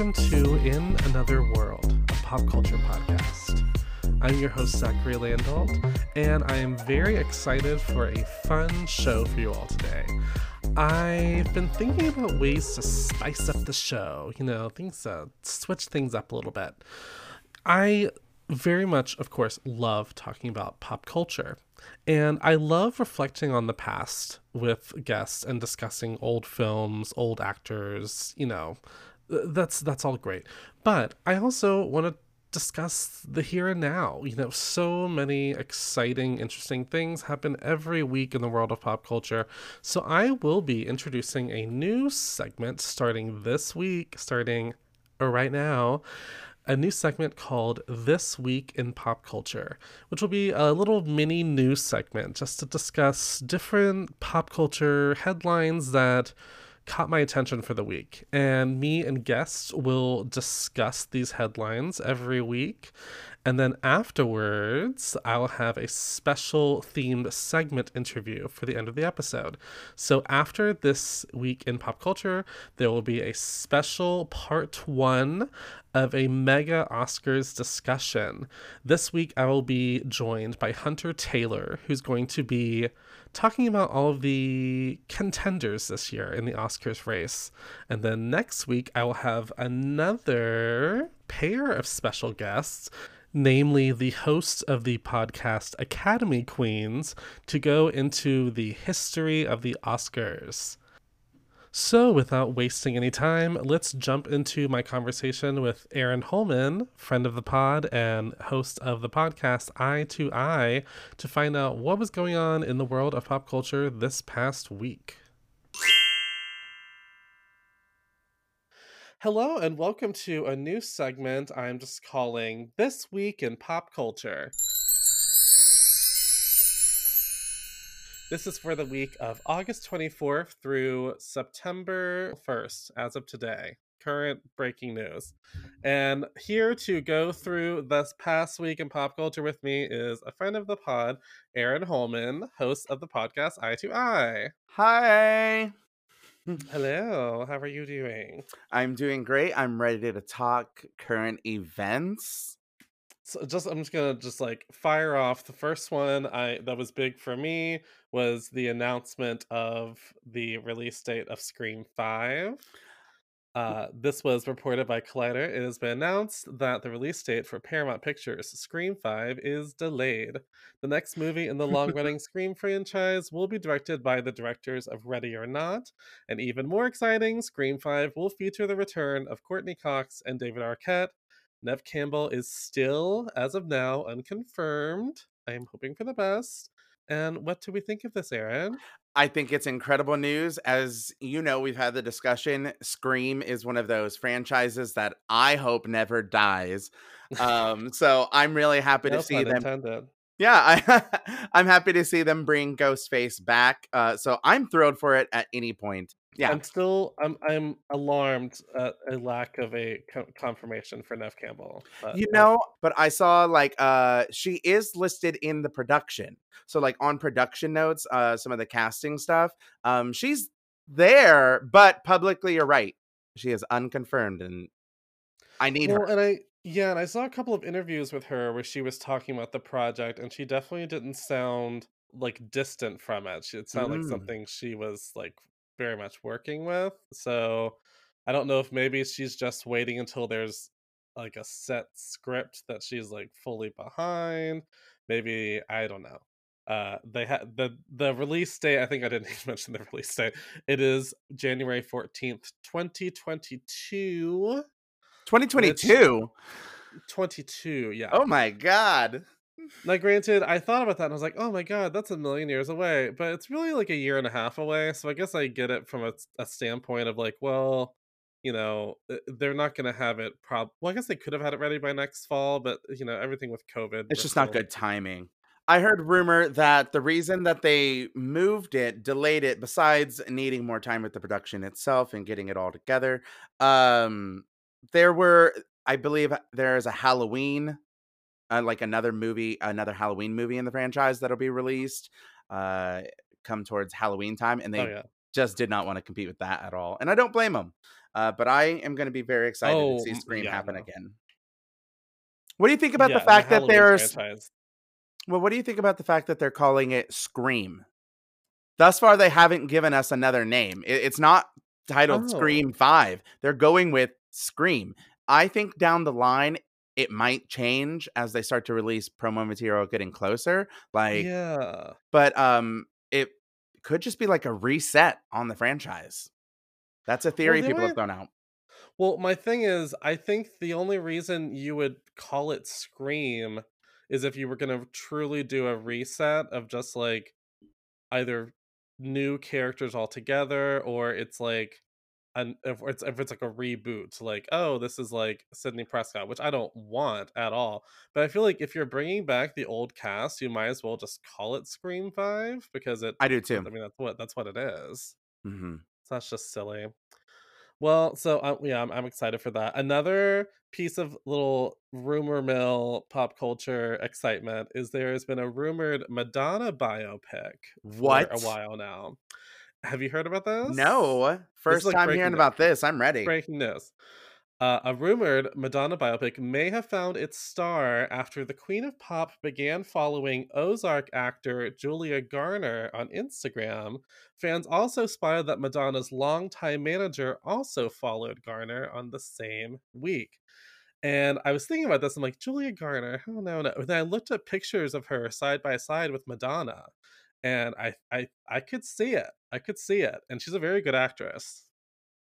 welcome to In Another World, a pop culture podcast. I'm your host, Zachary Landolt, and I am very excited for a fun show for you all today. I've been thinking about ways to spice up the show, you know, things to switch things up a little bit. I very much, of course, love talking about pop culture. And I love reflecting on the past with guests and discussing old films, old actors, you know. That's that's all great. But I also want to discuss the here and now. You know, so many exciting, interesting things happen every week in the world of pop culture. So I will be introducing a new segment starting this week, starting uh, right now a new segment called This Week in Pop Culture, which will be a little mini news segment just to discuss different pop culture headlines that caught my attention for the week. And me and guests will discuss these headlines every week and then afterwards, I'll have a special themed segment interview for the end of the episode. So after this week in pop culture, there will be a special part one of a mega Oscars discussion. This week, I will be joined by Hunter Taylor, who's going to be talking about all of the contenders this year in the Oscars race. And then next week, I will have another pair of special guests namely the hosts of the podcast Academy Queens, to go into the history of the Oscars. So, without wasting any time, let's jump into my conversation with Aaron Holman, friend of the pod and host of the podcast Eye to Eye, to find out what was going on in the world of pop culture this past week. Hello, and welcome to a new segment I'm just calling This Week in Pop Culture. This is for the week of August 24th through September 1st, as of today. Current breaking news. And here to go through this past week in pop culture with me is a friend of the pod, Aaron Holman, host of the podcast Eye to Eye. Hi. Hello, how are you doing? I'm doing great. I'm ready to talk current events. So just I'm just gonna just like fire off the first one I that was big for me was the announcement of the release date of Scream 5. Uh, this was reported by Collider. It has been announced that the release date for Paramount Pictures' Scream 5 is delayed. The next movie in the long running Scream franchise will be directed by the directors of Ready or Not. And even more exciting, Scream 5 will feature the return of Courteney Cox and David Arquette. Neve Campbell is still, as of now, unconfirmed. I am hoping for the best. And what do we think of this, Aaron? I think it's incredible news. As you know, we've had the discussion. Scream is one of those franchises that I hope never dies. Um, so I'm really happy No to see them. intended. Yeah, I, I'm happy to see them bring Ghostface back. Uh, so I'm thrilled for it at any point. Yeah, I'm still I'm I'm alarmed at a lack of a co- confirmation for Neve Campbell. But you uh, know, but I saw like uh she is listed in the production. So like on production notes, uh some of the casting stuff, um she's there, but publicly you're right. She is unconfirmed and I need well, her. and I yeah, and I saw a couple of interviews with her where she was talking about the project, and she definitely didn't sound like distant from it. She, it sounded like Mm. something she was like very much working with. So I don't know if maybe she's just waiting until there's like a set script that she's like fully behind. Maybe I don't know. Uh, they had the the release date. I think I didn't even mention the release date. It is January fourteenth, twenty twenty two. 2022. 22 yeah Oh my god. Now granted i thought about that and i was like oh my god that's a million years away but it's really like a year and a half away so i guess i get it from a, a standpoint of like well you know uh, they're not going to have it prob well i guess they could have had it ready by next fall but you know everything with covid It's just not good timing. I heard rumor that the reason that they moved it, delayed it, besides needing more time with the production itself and getting it all together, um, there were, I believe, there is a Halloween, uh, like another movie, another Halloween movie in the franchise that'll be released, uh, come towards Halloween time, and they oh yeah just did not want to compete with that at all, and I don't blame them. Uh, but I am going to be very excited Oh, to see Scream yeah, happen no. again. What do you think about yeah, the fact that there's franchise. well? What do you think about the fact that they're calling it Scream? Thus far, they haven't given us another name. It- it's not titled Oh. Scream Five. They're going with Scream. I think down the line it might change as they start to release promo material getting closer. Like, yeah. but um, it could just be like a reset on the franchise. That's a theory the people way- have thrown out. Well, my thing is, I think the only reason you would call it Scream is if you were going to truly do a reset of just like either new characters altogether or it's like an if it's if it's like a reboot like oh this is like Sidney Prescott which I don't want at all but I feel like if you're bringing back the old cast you might as well just call it Scream 5 because it I do too. I mean that's what that's what it is Mm-hmm. so that's just silly. Well, so uh, yeah, I'm, I'm excited for that. Another piece of little rumor mill pop culture excitement is there has been a rumored Madonna biopic for a while now. Have you heard about this? No, first time hearing news. about this. I'm ready. Breaking news. Uh, a rumored Madonna biopic may have found its star after the Queen of Pop began following Ozark actor Julia Garner on Instagram. Fans also spotted that Madonna's longtime manager also followed Garner on the same week. And I was thinking about this. I'm like, Julia Garner, oh no, no. And then I looked at pictures of her side by side with Madonna, and I, I, I could see it. I could see it. And she's a very good actress.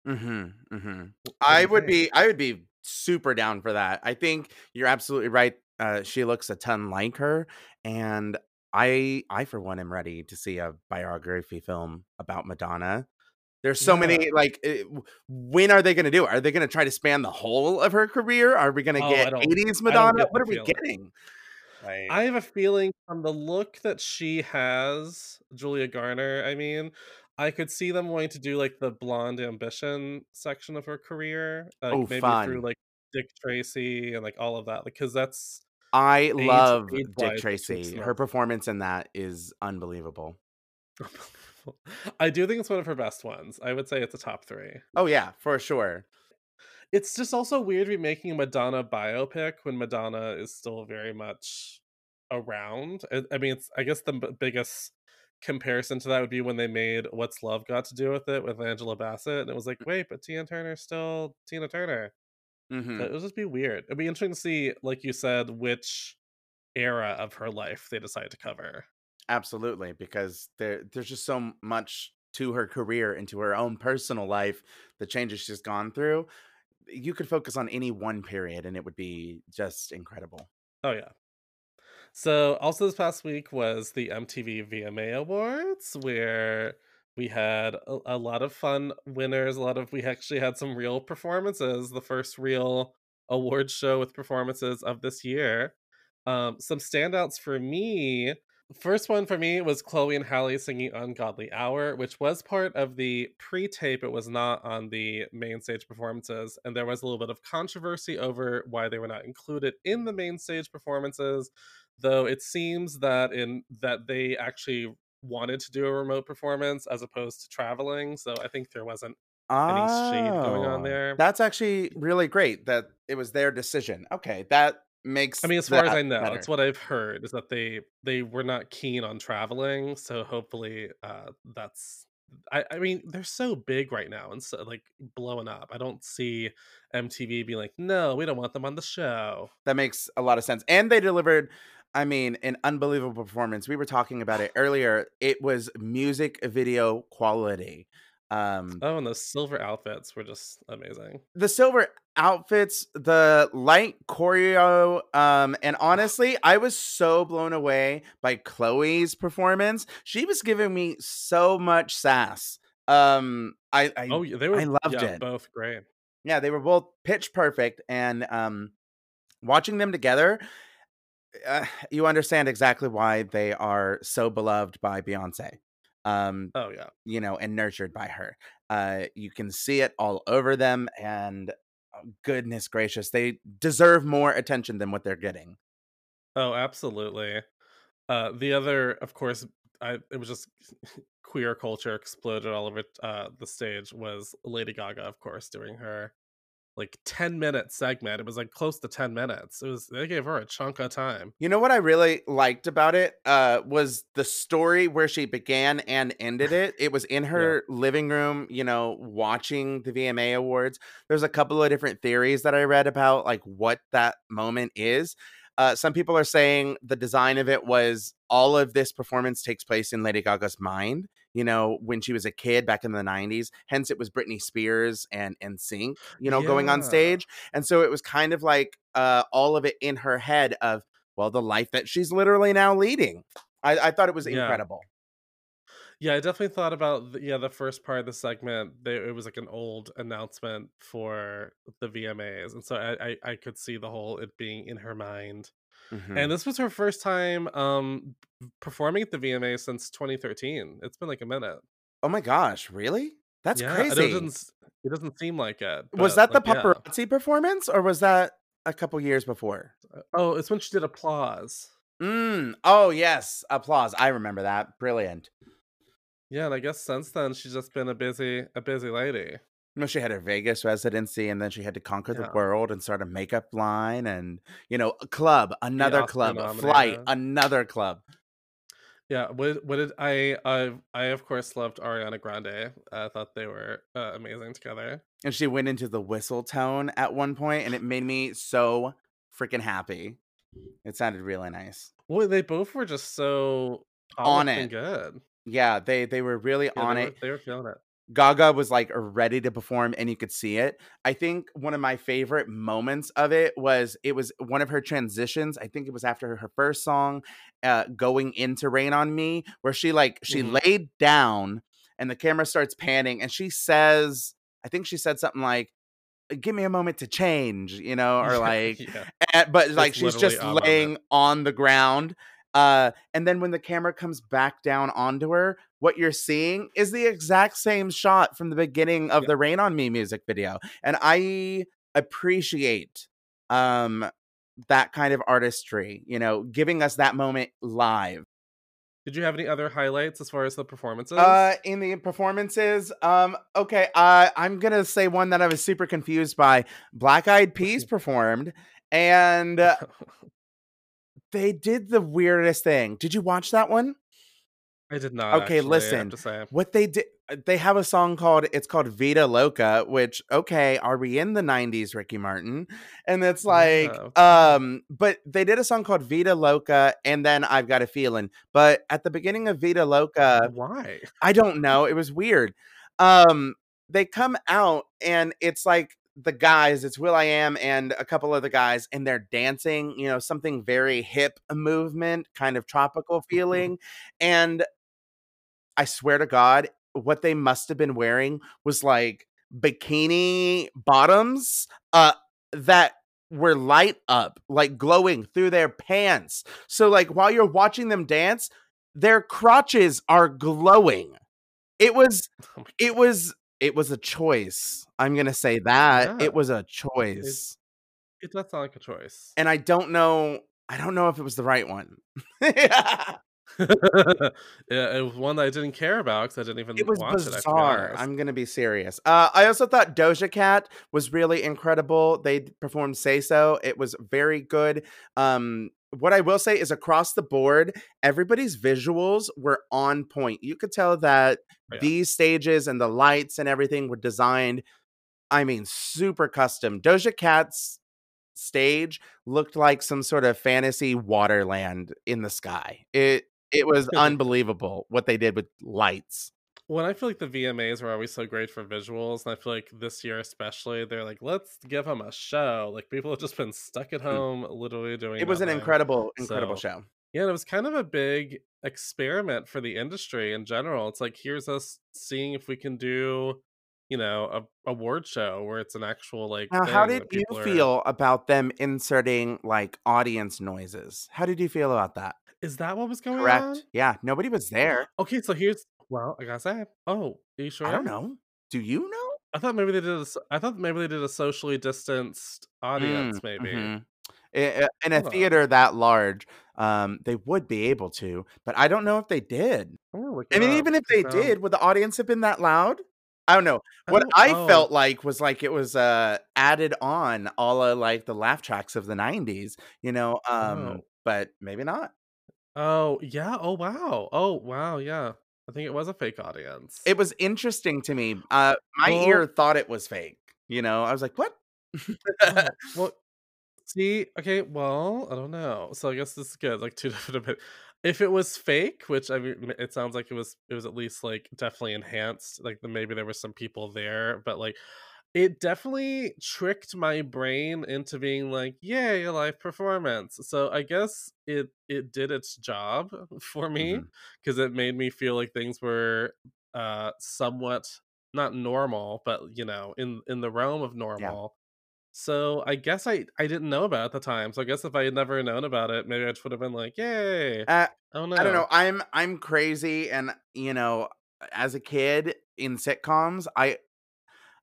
hmm hmm What do I would be I would be super down for that. I think you're absolutely right. Uh, she looks a ton like her, and I I for one am ready to see a biography film about Madonna. There's so Yeah. many like eh, w- when are they going to do? it? Are they going to try to span the whole of her career? Are we going to Oh, get 80s Madonna? get What are we feeling. getting? Like, I have a feeling from the look that she has, Julia Garner, I mean, I could see them wanting to do like the blonde ambition section of her career. Like Oh, maybe fun. through like Dick Tracy and like all of that. Because that's I age- love age-wise, Dick Tracy. Her performance in that is unbelievable. I do think it's one of her best ones. I would say it's a top three. Oh yeah, for sure. It's just also weird to be making a Madonna biopic when Madonna is still very much around. I, I mean, it's I guess the b- biggest comparison to that would be when they made "What's Love Got to Do with It" with Angela Bassett, and it was like, wait, but Tina Turner's still Tina Turner. hmm So it would just be weird. It'd be interesting to see, like you said, which era of her life they decide to cover. Absolutely, because there there's just so much to her career and to her own personal life, the changes she's gone through. You could focus on any one period and it would be just incredible. Oh yeah. So also this past week was the MTV VMA Awards where we had a, a lot of fun winners, a lot of we actually had some real performances, the first real award show with performances of this year. Um some standouts for me First one for me was Chloe and Halle singing Ungodly Hour, which was part of the pre tape. It was not on the main stage performances. And there was a little bit of controversy over why they were not included in the main stage performances. Though it seems that in that they actually wanted to do a remote performance as opposed to traveling. So I think there wasn't any shade going on Oh, there. That's actually really great that it was their decision. Okay, that makes I mean, as far as I know, better. it's what I've heard is that they they were not keen on traveling. So hopefully, uh, that's. I, I mean, they're so big right now and so like blowing up. I don't see MTV being like, no, we don't want them on the show. That makes a lot of sense. And they delivered, I mean, an unbelievable performance. We were talking about it earlier. It was music video quality. Um Oh, and those silver outfits were just amazing. the silver outfits, the light choreo, um, and honestly, I was so blown away by Chloe's performance. She was giving me so much sass. Um, I, I Oh, they were. I loved yeah, it. Both great. yeah, they were both pitch perfect, and um, watching them together, uh, you understand exactly why they are so beloved by Beyonce. Um, Oh yeah. you know, and nurtured by her. Uh, you can see it all over them, and oh, goodness gracious, they deserve more attention than what they're getting. Oh, absolutely. Uh, the other, of course, I it was just queer culture exploded all over uh, the stage was Lady Gaga, of course, doing her like 10 minute segment. It was like close to 10 minutes. It was they gave her a chunk of time. You know what I really liked about it uh was the story where she began and ended it. It was in her yeah. living room, you know, watching the VMA awards. There's a couple of different theories that I read about like what that moment is. Uh, some people are saying the design of it was all of this performance takes place in Lady Gaga's mind you know, when she was a kid back in the 90s. Hence, it was Britney Spears and NSYNC, you know, yeah. going on stage. And so it was kind of like uh, all of it in her head of, well, the life that she's literally now leading. I, I thought it was yeah. incredible. Yeah, I definitely thought about the, yeah the first part of the segment. They, it was like an old announcement for the VMAs, and so I, I, I could see the whole it being in her mind Mm-hmm. And this was her first time um performing at the VMA since 2013. It's been like a minute. Oh my gosh, really? That's yeah, crazy. It doesn't, it doesn't seem like it. Was that like, the paparazzi yeah. performance or was that a couple years before? Uh, oh, it's when she did applause. Mm. Oh yes, applause. I remember that. Brilliant. Yeah, and I guess since then she's just been a busy a busy lady. You know, she had her Vegas residency and then she had to conquer yeah. the world and start a makeup line and, you know, a club, another club, a flight, another club. Yeah, what what did I I I of course loved Ariana Grande. I thought they were uh, amazing together. And she went into the whistle tone at one point and it made me so freaking happy. It sounded really nice. Well, they both were just so on it. good. Yeah, they they were really yeah, on they it. They were feeling it. Gaga was like ready to perform and you could see it. I think one of my favorite moments of it was it was one of her transitions. I think it was after her first song, uh, going into Rain on Me, where she like she mm-hmm. laid down and the camera starts panning and she says, I think she said something like, give me a moment to change, you know, or like, yeah. and, but like she's just laying on the ground uh, and then when the camera comes back down onto her, what you're seeing is the exact same shot from the beginning of the Rain on Me music video. And I appreciate um that kind of artistry, you know, giving us that moment live. Did you have any other highlights as far as the performances? Uh, in the performances, um, okay, uh, I'm gonna say one that I was super confused by. Black Eyed Peas performed, and they did the weirdest thing. Did you watch that one? I did not. Okay, actually, listen. What they did uh, they have a song called it's called Vida Loca, which okay, are we in the 90s, Ricky Martin? And it's like yeah. um but they did a song called Vida Loca and then I've got a feeling. But at the beginning of Vida Loca, why? I don't know, it was weird. Um they come out and it's like the guys, it's will.i.am and a couple of the guys, and they're dancing, you know, something very hip movement, kind of tropical mm-hmm. feeling. and I swear to God, what they must have been wearing was like bikini bottoms uh that were light up, like glowing through their pants. So like while you're watching them dance, their crotches are glowing. It was oh it was it was a choice. I'm gonna say that. Yeah. It was a choice. It, it does sound like a choice. And I don't know I don't know if it was the right one. yeah. yeah, it was one that I didn't care about because I didn't even. It was watch bizarre. It, I'm gonna be serious. Uh, I also thought Doja Cat was really incredible. They performed "Say So." It was very good. Um, what I will say is across the board, everybody's visuals were on point. You could tell that yeah. these stages and the lights and everything were designed, I mean, super custom. Doja Cat's stage looked like some sort of fantasy waterland in the sky. It it was unbelievable what they did with lights. Well, I feel like the VMAs were always so great for visuals, and I feel like this year especially, they're like, let's give them a show. Like people have just been stuck at mm. home, literally doing. It was an incredible, incredible so, show. Yeah, it was kind of a big experiment for the industry in general. It's like here's us seeing if we can do, you know, a award show where it's an actual like. Now, how did you are... feel about them inserting like audience noises? How did you feel about that? Is that what was going Correct. on? Yeah, nobody was there. Okay, so here's well, I gotta say, oh, are you sure? I don't know. Do you know? I thought maybe they did. A, I thought maybe they did a socially distanced audience. Mm, maybe. mhm. I uh, in a Hold on. theater that large, um, they would be able to, but I don't know if they did. I'm gonna look I mean, up even if they did, would the audience have been that loud? I don't know. I What I oh. felt like was like it was, uh, added on all of like, the laugh tracks of the '90s, you know, um, Oh. but maybe not. Oh, yeah, oh, wow. Oh, wow, yeah. I think it was a fake audience. It was interesting to me. Uh, my ear thought it was fake, you know? I was like, "What?" Oh, well see, okay, well, I don't know. So I guess this is good, like, 2 different opi if it was fake, which I mean, it sounds like it was it was at least, like, definitely enhanced, like, maybe there were some people there, but, like, it definitely tricked my brain into being like, "Yay, a live performance." So I guess it it did its job for me Mhm. 'cause it made me feel like things were, uh, somewhat not normal, but, you know, in in the realm of Yeah. normal. So I guess I I didn't know about it at the time, so I guess if I had never known about it, maybe I just would have been like, "Yay." Uh, I don't I don't know. know. I'm I'm crazy and, you know, as a kid in sitcoms, I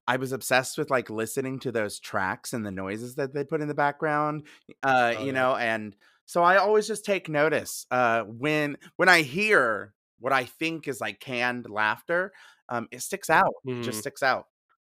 I was obsessed with, like, listening to those tracks and the noises that they put in the background, uh, Oh, you yeah. know, and so I always just take notice, uh, when when I hear what I think is, like, canned laughter, um, it sticks out. It just Mhm. sticks out.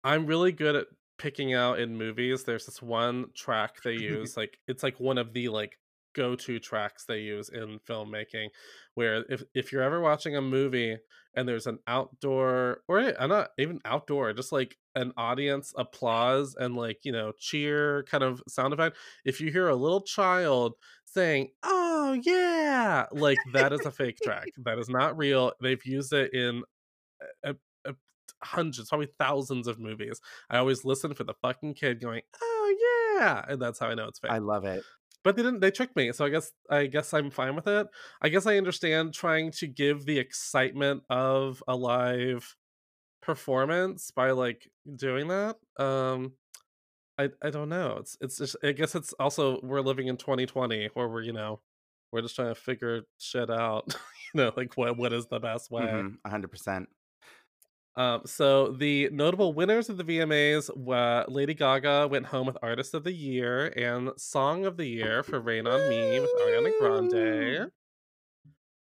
I'm really good at picking out in movies, there's this one track they use, like, it's like one of the, like, go-to tracks they use in filmmaking, where if if you're ever watching a movie and there's an outdoor or uh, not even outdoor, just, like, an audience applause and, like, you know, cheer kind of sound effect, if you hear a little child saying, "Oh, yeah," like, that is a fake track. That is not real. They've used it in a a hundreds, probably thousands of movies. I always listen for the fucking kid going, "Oh, yeah," and that's how I know it's fake. I love it. But they didn't they tricked me, so I guess I guess I'm fine with it. I guess I understand trying to give the excitement of a live performance by, like, doing that. Um, I I don't know. It's it's just I guess it's also we're living in 2020 where we're, you know, we're just trying to figure shit out, you know, like, what what is the best way. Mhm, 100%. Um, so the notable winners of the VMAs wa Lady Gaga went home with Artist of the Year and Song of the Year for Rain on Me with Ariana! Grande.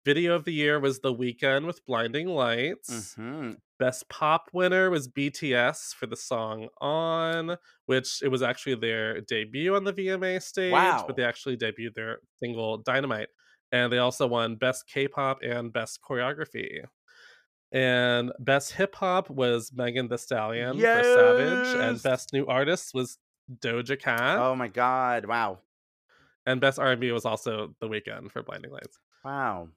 Video of the Year was The Weeknd with Blinding Lights. Mhm. Best Pop winner was BTS for the song On, which it was actually their debut on the VMA stage, but they actually debuted their single Dynamite, and they also won Best K-Pop and Best Choreography. And Best Hip Hop was Megan Thee Stallion for Savage, and Best New Artist was Doja Cat. Oh my god, wow. And Best R&B was also The Weeknd for Blinding Lights. Wow.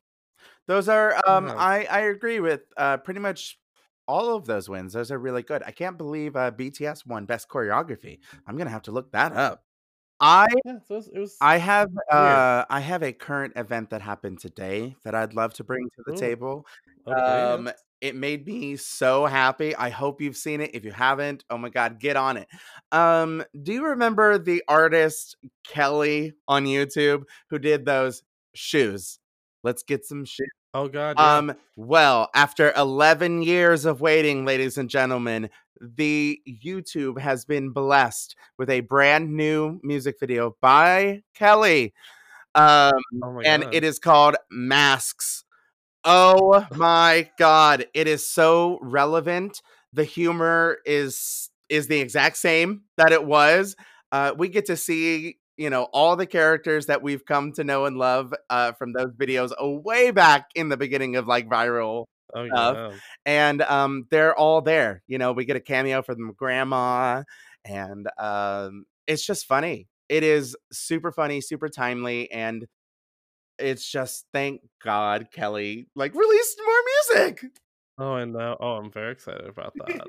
Those are, um Yeah. I I agree with, uh, pretty much all of those wins. Those are really good. I can't believe, uh, BTS won Best Choreography. I'm gonna have to look that up. I Yeah, so it was it was I have, uh I have a current event that happened today that I'd love to bring to the Ooh. table. Oh, Um, please. it made me so happy. I hope you've seen it. If you haven't, oh my god, get on it. Um, do you remember the artist Kelly on YouTube who did those shoes? "Let's get some shoe" Oh god, yeah. Um, well, after 11 years of waiting, ladies and gentlemen, the YouTube has been blessed with a brand new music video by Kelly. Um, Oh and it god. is called Masks. Oh my god, it is so relevant. The humor is is the exact same that it was. Uh, we get to see, you know, all the characters that we've come to know and love, uh, from those videos, uh, way back in the beginning of, like, viral Oh, stuff, yeah. and, um, they're all there. You know, we get a cameo from grandma, and, um, it's just funny. It is super funny, super timely, and it's just thank god Kelly, like, released more music! Oh, I know. Oh, I'm very excited about that.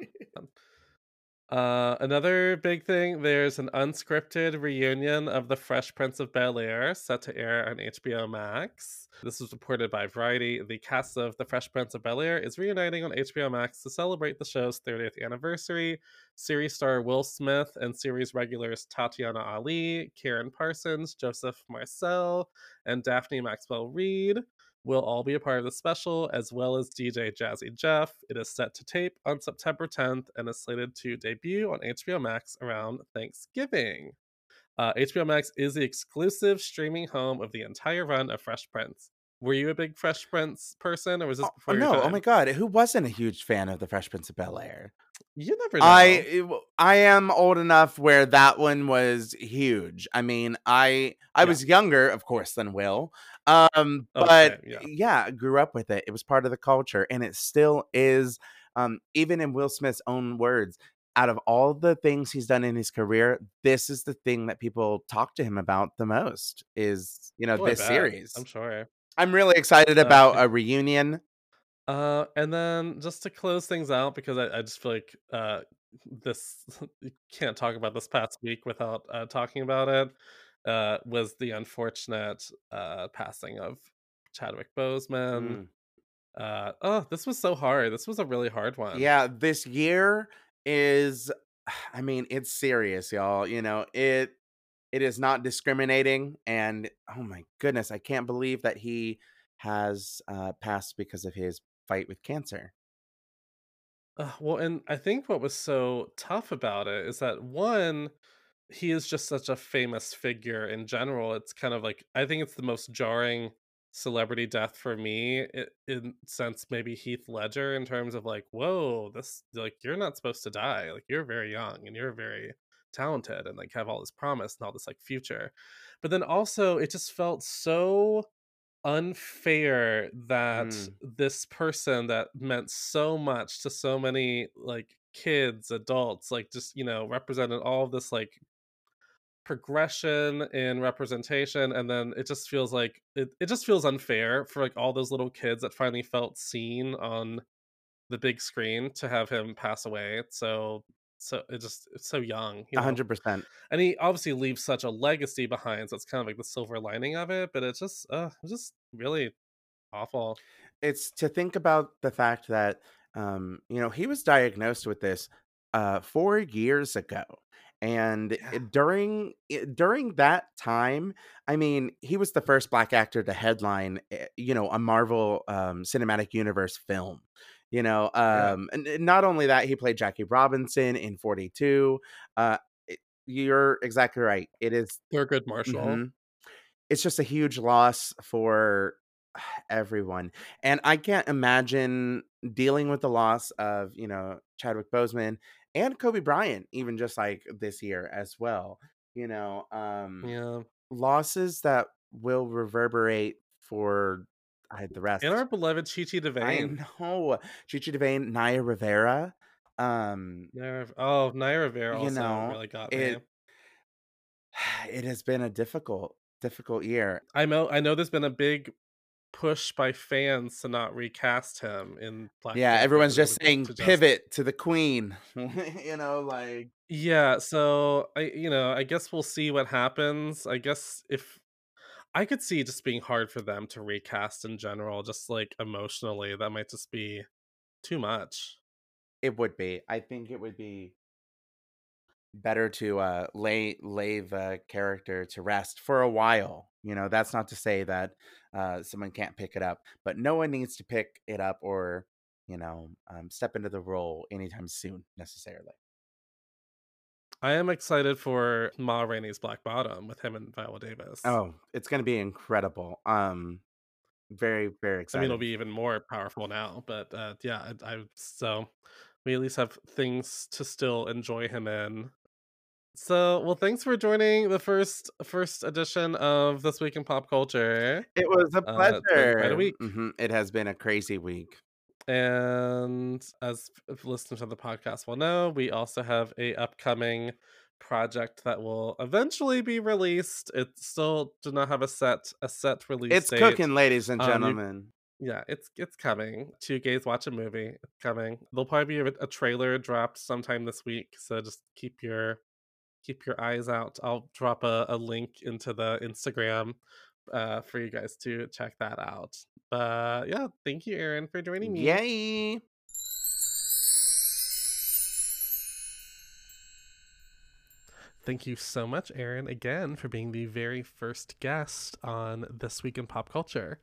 Uh, another big thing, there's an unscripted reunion of The Fresh Prince of Bel-Air set to air on HBO Max. This was reported by Variety. The cast of The Fresh Prince of Bel-Air is reuniting on HBO Max to celebrate the show's 30th anniversary. Series star Will Smith and series regulars Tatyana Ali, Karen Parsons, Joseph Marcell, and Daphne Maxwell Reid will all be a part of the special, as well as DJ Jazzy Jeff. It is set to tape on September 10th and is slated to debut on HBO Max around Thanksgiving. Uh, HBO Max is the exclusive streaming home of the entire run of Fresh Prince. Were you a big Fresh Prince person, or was this Oh, before your no, oh my god, who wasn't a huge fan of the Fresh Prince of Bel Air? You never know. I w- I am old enough where that one was huge. I mean, I I Yeah. was younger, of course, than Will. Um, but same, yeah. yeah, I grew up with it. It was part of the culture, and it still is. Um, even in Will Smith's own words, out of all the things he's done in his career, this is the thing that people talk to him about the most. Is you know Oh, this series. I'm sure. I'm really excited Uh, about a reunion. Uh, and then just to close things out, because I, I just feel like uh, this you can't talk about this past week without uh, talking about it. Uh, was the unfortunate uh, passing of Chadwick Boseman. Mm. Uh, oh, this was so hard. This was a really hard one. Yeah, this year is I mean, it's serious, y'all. You know, it it is not discriminating and oh my goodness, I can't believe that he has uh passed because of his fight with cancer. Uh, well, and I think what was so tough about it is that one, he is just such a famous figure in general. It's kind of like I think it's the most jarring celebrity death for me i- in sense maybe Heath Ledger in terms of like, whoa, this like you're not supposed to die. Like you're very young and you're very talented and like have all this promise and all this like future. But then also it just felt so unfair that Mm. this person that meant so much to so many like kids adults like just you know represented all of this like progression in representation and then it just feels like it, it just feels unfair for like all those little kids that finally felt seen on the big screen to have him pass away so so it just it's so young you hundred percent. and he obviously leaves such a legacy behind so it's kind of like the silver lining of it but it's just uh it's just really awful It's to think about the fact that um, you know, he was diagnosed with this uh four years ago. And Yeah. during during that time, I mean, he was the first black actor to headline, eh, you know, a Marvel um, Cinematic Universe film. You know, um, and, and not only that, he played Jackie Robinson in Forty Two. Uh, it- you're exactly right. It is Thurgood Marshall Mhm. It's just a huge loss for everyone. And I can't imagine dealing with the loss of, you know, Chadwick Boseman and Kobe Bryant, even just like this year as well. You know, um yeah losses that will reverberate for I had the rest. and our beloved Chi Chi DeVayne. I know. Chi Chi DeVayne, Naya Rivera. Um, oh Naya Rivera You also know, really got me it it has been a difficult, difficult year. I know I know there's been a big push by fans to not recast him in Black Yeah, Panther, everyone's to- just saying to just- pivot to the queen. you know, like Yeah, so I you know, I guess we'll see what happens. I guess if I could see just being hard for them to recast in general, just like emotionally, that might just be too much. it would be. I think it would be better to uh lay lay the character to rest for a while. You know, that's not to say that uh someone can't pick it up, but no one needs to pick it up or, you know, um, step into the role anytime soon necessarily. I am excited for Ma Rainey's Black Bottom with him and Viola Davis. Oh, it's going to be incredible. Um very very exciting. I mean, it'll be even more powerful now, but uh, yeah, I, I so we at least have things to still enjoy him in. So, well, thanks for joining the first first edition of this week in pop culture. It was a Uh, pleasure. quite a week. Mhm, It has been a crazy week. And as if listeners of the podcast will know, we also have a upcoming project that will eventually be released. It still do not have a set a set release It's date. cooking, ladies and Um, you- gentlemen. Yeah, it's it's coming. Two gays watch a movie. It's coming. There'll probably be a, a trailer dropped sometime this week. So just keep your keep your eyes out. I'll drop a, a link into the Instagram uh, for you guys to check that out. But yeah, thank you, Aaron, for joining me. Yay! Thank you so much, Aaron, again for being the very first guest on This Week in Pop Culture.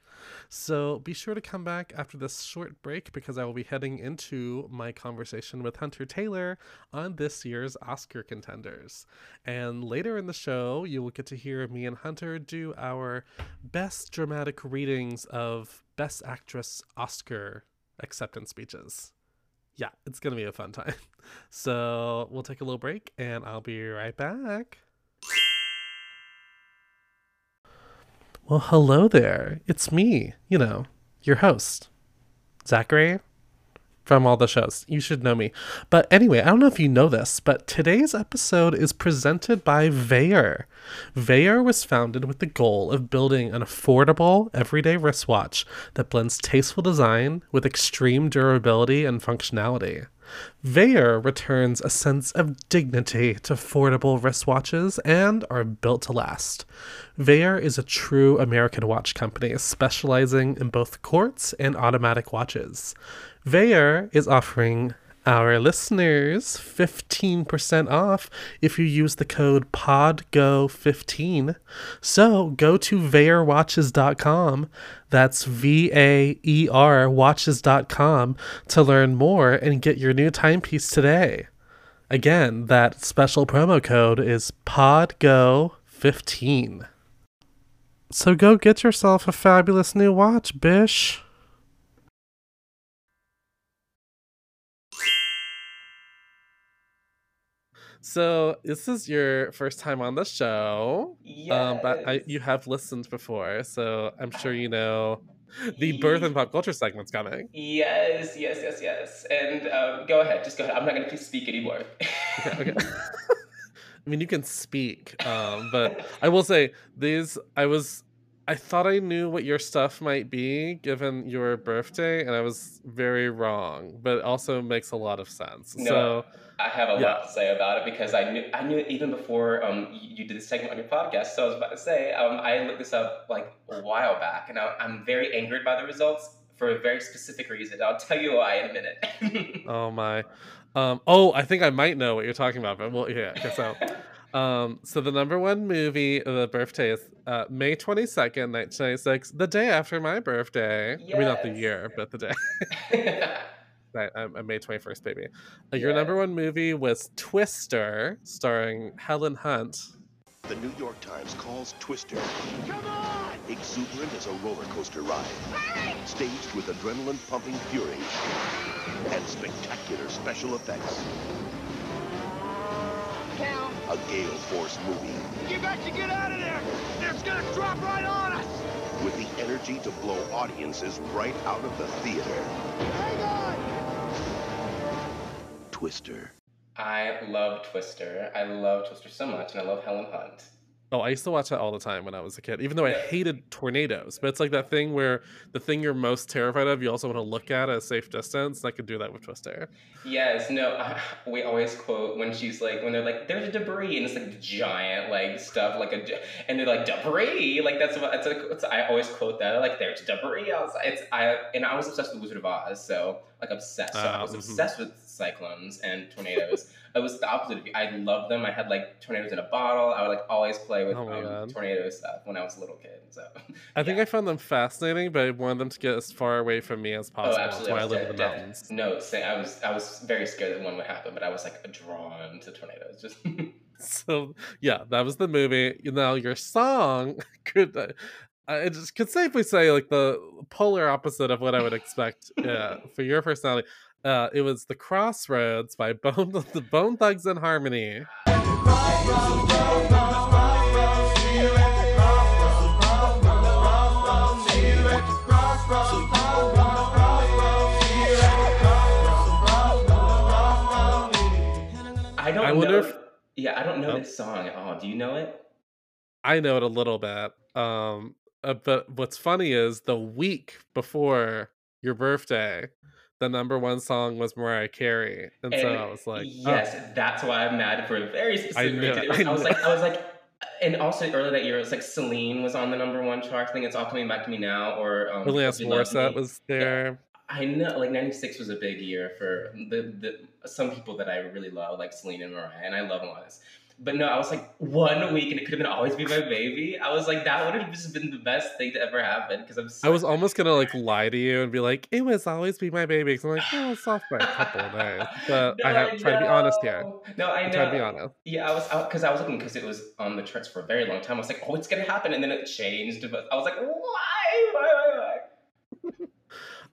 So be sure to come back after this short break because I will be heading into my conversation with Hunter Taylor on this year's Oscar contenders. And later in the show, you will get to hear me and Hunter do our best dramatic readings of Best Actress Oscar acceptance speeches yeah, it's going to be a fun time. So we'll take a little break and I'll be right back. Well, hello there. It's me, you know, your host, Zachary from all the shows. You should know me. But anyway, I don't know if you know this, but today's episode is presented by Vaer. Vaer was founded with the goal of building an affordable, everyday wristwatch that blends tasteful design with extreme durability and functionality. Vaer returns a sense of dignity to affordable wristwatches and are built to last. Vaer is a true American watch company specializing in both quartz and automatic watches. Vaer is offering our listeners 15% off if you use the code PODGO15. So go to VaerWatches.com, that's V A E R watches.com, to learn more and get your new timepiece today. Again, that special promo code is PODGO15. So go get yourself a fabulous new watch, bish. So this is your first time on the show, Yes. um, but I, you have listened before, so I'm sure you know the birth and pop culture segment's coming. Yes, yes, yes, yes. And um, go ahead, just go ahead. I'm not going to speak anymore. Okay, okay. I mean, you can speak, um, but I will say these. I was, I thought I knew what your stuff might be given your birthday, and I was very wrong. But it also makes a lot of sense. No, So I have a yeah. lot to say about it because I knew I knew it even before um, you, you did this segment on your podcast. So I was about to say um, I looked this up like a while back, and I, I'm very angered by the results for a very specific reason. I'll tell you why in a minute. Oh my. Um, oh, I think I might know what you're talking about, but well, yeah. Okay, so, um, so the number one movie of the birthday is uh, May 22nd, 1996, the day after my birthday. I mean, not the year, but the day. I, I'm a May 21st baby. Uh, your number one movie was Twister, starring Helen Hunt. The New York Times calls Twister exuberant as a roller coaster ride, staged with adrenaline pumping fury and spectacular special effects. A gale force movie You got to get out of there! It's gonna drop right on us! with the energy to blow audiences right out of the theater. Hang on! Twister. I love Twister. I love Twister so much, and I love Helen Hunt. Oh, I used to watch that all the time when I was a kid, even though I hated tornadoes. But it's like that thing where the thing you're most terrified of, you also want to look at at a safe distance. I could do that with Twister. Yes, no, we always quote when she's like, when they're like, there's a debris, and it's like giant, like stuff, like a, and they're like, debris, like that's what, it's like, it's, I always quote that, like, there's debris. I was, it's, I, and I was obsessed with Wizard of Oz, so, like, obsessed. So I Ah, was mhm. obsessed with cyclones and tornadoes. it was the opposite of you. I loved them. I had, like, tornadoes in a bottle. I would, like, always play with Oh um, tornado stuff when I was a little kid, so. I think. I found them fascinating, but I wanted them to get as far away from me as possible. That's why I live in the mountains. No, say, I was I was very scared that one would happen, but I was like drawn to tornadoes. Just So yeah, that was the movie. Now your song could uh, I just could safely say like the polar opposite of what I would expect uh, for your personality. Uh, it was "The Crossroads" by Bone the Bone Thugs and Harmony. I don't I know. if- yeah, I don't know Oh. this song at all. Do you know it? I know it a little bit. Um, uh, but what's funny is the week before your birthday, the number one song was Mariah Carey, and, so I was like, oh, yes, that's why I'm mad for a very specific reason. it, It was- I I was like, I was like, and also earlier that year, it was like Celine was on the number one chart. I think it's all coming back to me now. Or um, You Morissette was there. I know, like '96 was a big year for the, the some people that I really love, like Celine and Mariah, and I love Alanis. But no, I was like one week, and it could have been always be my baby. I was like, that would have just been the best thing to ever happen because I'm. So I was almost gonna like lie to you and be like, "It was always be my baby." Because I'm like, "Oh, it's off by a couple of days," but No, I have try to be honest here. No, I I know. try to be honest. Yeah, I was because I, was looking because it was on the charts for a very long time. I was like, oh, it's gonna happen, and then it changed. But I was like, why, why?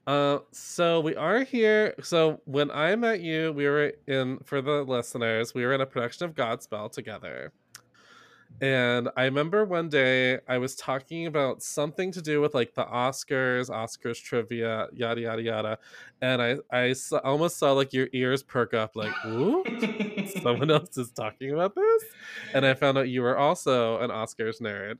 Uh, so we are here. So when I met you, we were in for the listeners. We were in a production of Godspell together, and I remember one day I was talking about something to do with like the Oscars, Oscars trivia, yada yada yada, and I I saw, almost saw like your ears perk up, like, "Ooh, someone else is talking about this," and I found out you were also an Oscars nerd.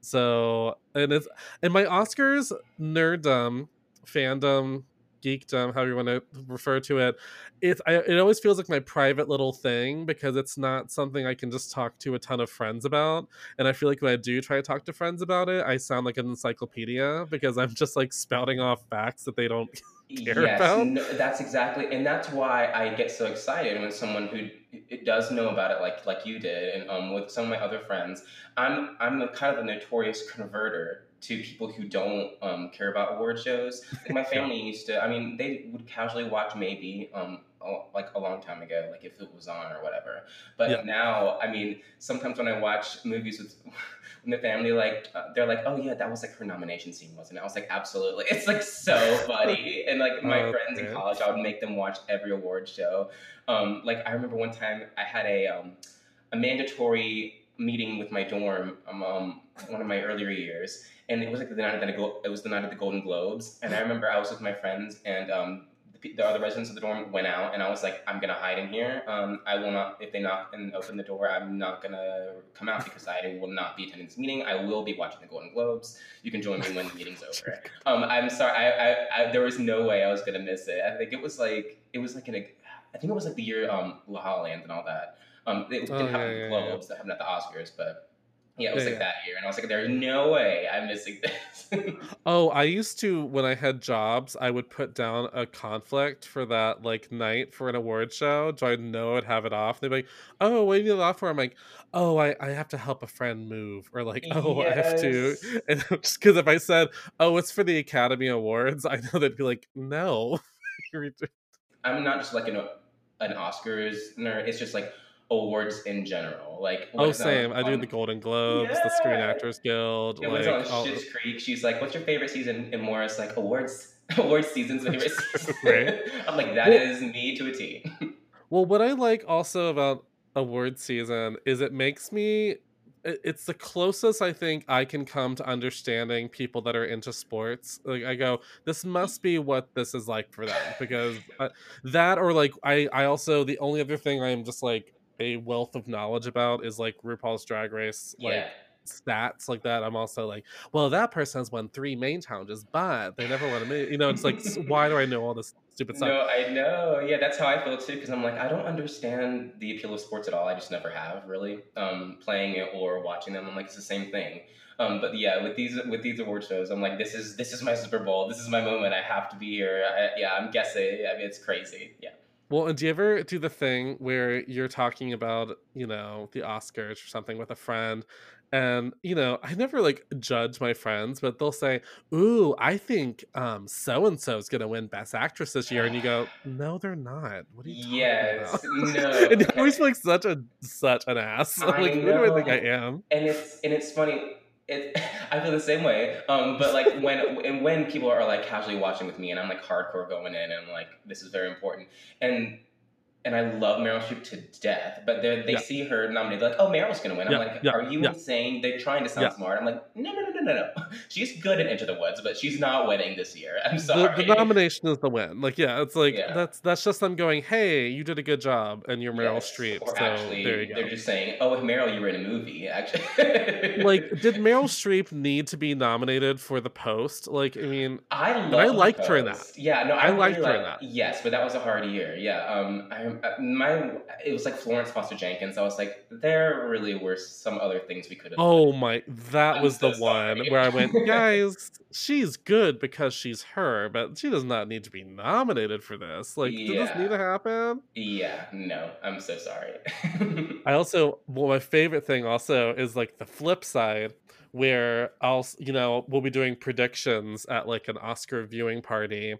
So and it's and my Oscars nerddom fandom geekdom however you want to refer to it it's I, it always feels like my private little thing because it's not something i can just talk to a ton of friends about and i feel like when i do try to talk to friends about it i sound like an encyclopedia because i'm just like spouting off facts that they don't care yes, about. no, that's exactly, and that's why I get so excited when someone who it does know about it, like like you did, and um, with some of my other friends. I'm I'm a kind of a notorious converter to people who don't um, care about award shows. Like my family used to. I mean, they would casually watch maybe um, like a long time ago, like if it was on or whatever. But Yeah. now, I mean, sometimes when I watch movies with the family like uh, they're like, oh yeah, that was like her nomination scene, wasn't it? I was like, absolutely. It's like so funny. And like my Oh, friends in college, I would make them watch every award show. Um, like I remember one time I had a um, a mandatory meeting with my dorm, um, um, one of my earlier years, and it was like the night of the Go- it was the night of the Golden Globes, and I remember I was with my friends and. Um, the the other residents of the dorm went out, and I was like, "I'm gonna hide in here. Um, I will not. If they knock and open the door, I'm not gonna come out because I will not be attending this meeting. I will be watching the Golden Globes. You can join me when the meeting's over. Um, I'm sorry. I, I, I, there was no way I was gonna miss it. I think it was like it was like an. I think it was like the year um, La La Land and all that. Um, it Oh, didn't happen yeah, at the yeah, yeah. That happened at the Oscars, but yeah, it was Yeah, like that year, and I was like, "There's no way I'm missing this." Oh, I used to when I had jobs, I would put down a conflict for that like night for an award show, so I know I'd have it off. They'd be like, "Oh, what do you need it off for?" I'm like, "Oh, I, I have to help a friend move," or like, "Oh, I have to," Yes. and just because if I said, "Oh, it's for the Academy Awards," I know they'd be like, "No." I'm not just like an an Oscars nerd. It's just like awards in general. Like oh, same. I do the Golden Globes, the Screen Yeah. Actors Guild, Yeah, when like it's on Schitt's Creek, she's like, "What's your favorite season?" And Moira's like, "Awards, awards season's favorite season." Right. I'm like, that Well- is me to a T. Well, what I like also about award season is it makes me. It's the closest I think I can come to understanding people that are into sports. Like I go, this must be what this is like for them because uh, that or like I I also the only other thing I am just like a wealth of knowledge about is like RuPaul's Drag Race like yeah, stats like that. I'm also like, well, that person has won three main challenges, but they never won a main. You know, it's like, why do I know all this stupid stuff? no, I know. Yeah, that's how I feel too. Because I'm like, I don't understand the appeal of sports at all. I just never have really. Um, playing it or watching them, I'm like, it's the same thing. Um, but yeah, with these with these award shows, I'm like, this is this is my Super Bowl. This is my moment. I have to be here. I, yeah, I'm guessing. I mean, it's crazy. Yeah. Well, and do you ever do the thing where you're talking about, you know, the Oscars or something with a friend? And, you know, I never like judge my friends, but they'll say, Ooh, I think um so and so's gonna win Best Actress this year. And you go, No, they're not. What are you talking Yes. about? No. and I always feel like such a such an ass. I like, who do I think I am? and it's and it's funny. It, I feel the same way. Um, but like when and when people are like casually watching with me, and I'm like hardcore going in, and I'm like, this is very important. And and I love Meryl Streep to death. But they they Yeah. see her nominated, like, oh, Meryl's gonna win. I'm Yeah, like, yeah, are you insane? They're trying to sound smart. I'm like, no, no, no, no, no, no. She's good at Into the Woods, but she's not winning this year. I'm The, sorry. the nomination is the win. Like, yeah, it's like that's that's just them going, Hey, you did a good job, and you're Meryl Yes. Streep. Or so actually, there you go. they're just saying, oh, if Meryl, you were in a movie. Actually, like did meryl streep need to be nominated for the post like i mean I I liked her in that. Yeah, no, I I, really liked her in that. Yes, but that was a hard year. Yeah, um, I Uh, my it was like Florence Foster Jenkins. I was like, there really were some other things we could have. oh my that I'm was so the one where i went guys she's good because she's her, but she does not need to be nominated for this. Like, did this need to happen? Yeah, no, I'm so sorry. I also well, my favorite thing also is like the flip side where I'll you know we'll be doing predictions at like an Oscar viewing party,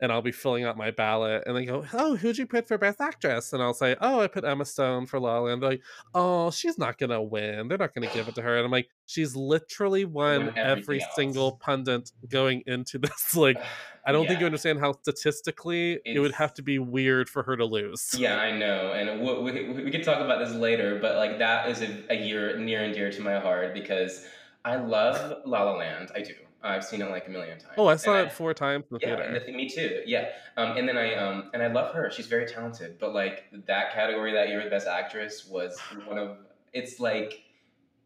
and I'll be filling out my ballot, and they go, "Oh, who'd you put for Best Actress?" And I'll say, "Oh, I put Emma Stone for La La Land." They're like, "Oh, she's not gonna win. They're not gonna give it to her." And I'm like, "She's literally won every everything single pundit going into this. Like, I don't think you understand how statistically it would have to be weird for her to lose." Yeah, I know, and we, we, we could talk about this later, but like that is a, a year near and dear to my heart because I love La La Land. I do. I've seen it like a million times. Oh, I and saw it four times in the Yeah, theater. the- me too. Yeah, um, and then I um, and I love her. She's very talented. But like that category that year, Best Actress was one of. It's like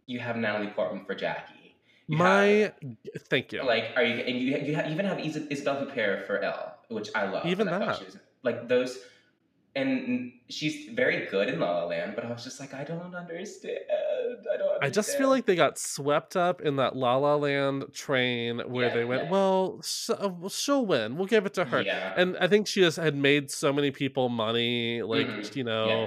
you have Natalie Portman for Jackie. You My have, thank you. like, are you and you you ha- even have Is- Isabelle Huppert for Elle, which I love. Even and I that. was- like those. And she's very good in La La Land, but I was just like, I don't understand. I don't. Understand. I just feel like they got swept up in that La La Land train where Yeah, they went, yeah. well, sh- uh, well, she'll win. We'll give it to her. Yeah. And I think she just had made so many people money, like Mhm. you know, Yeah.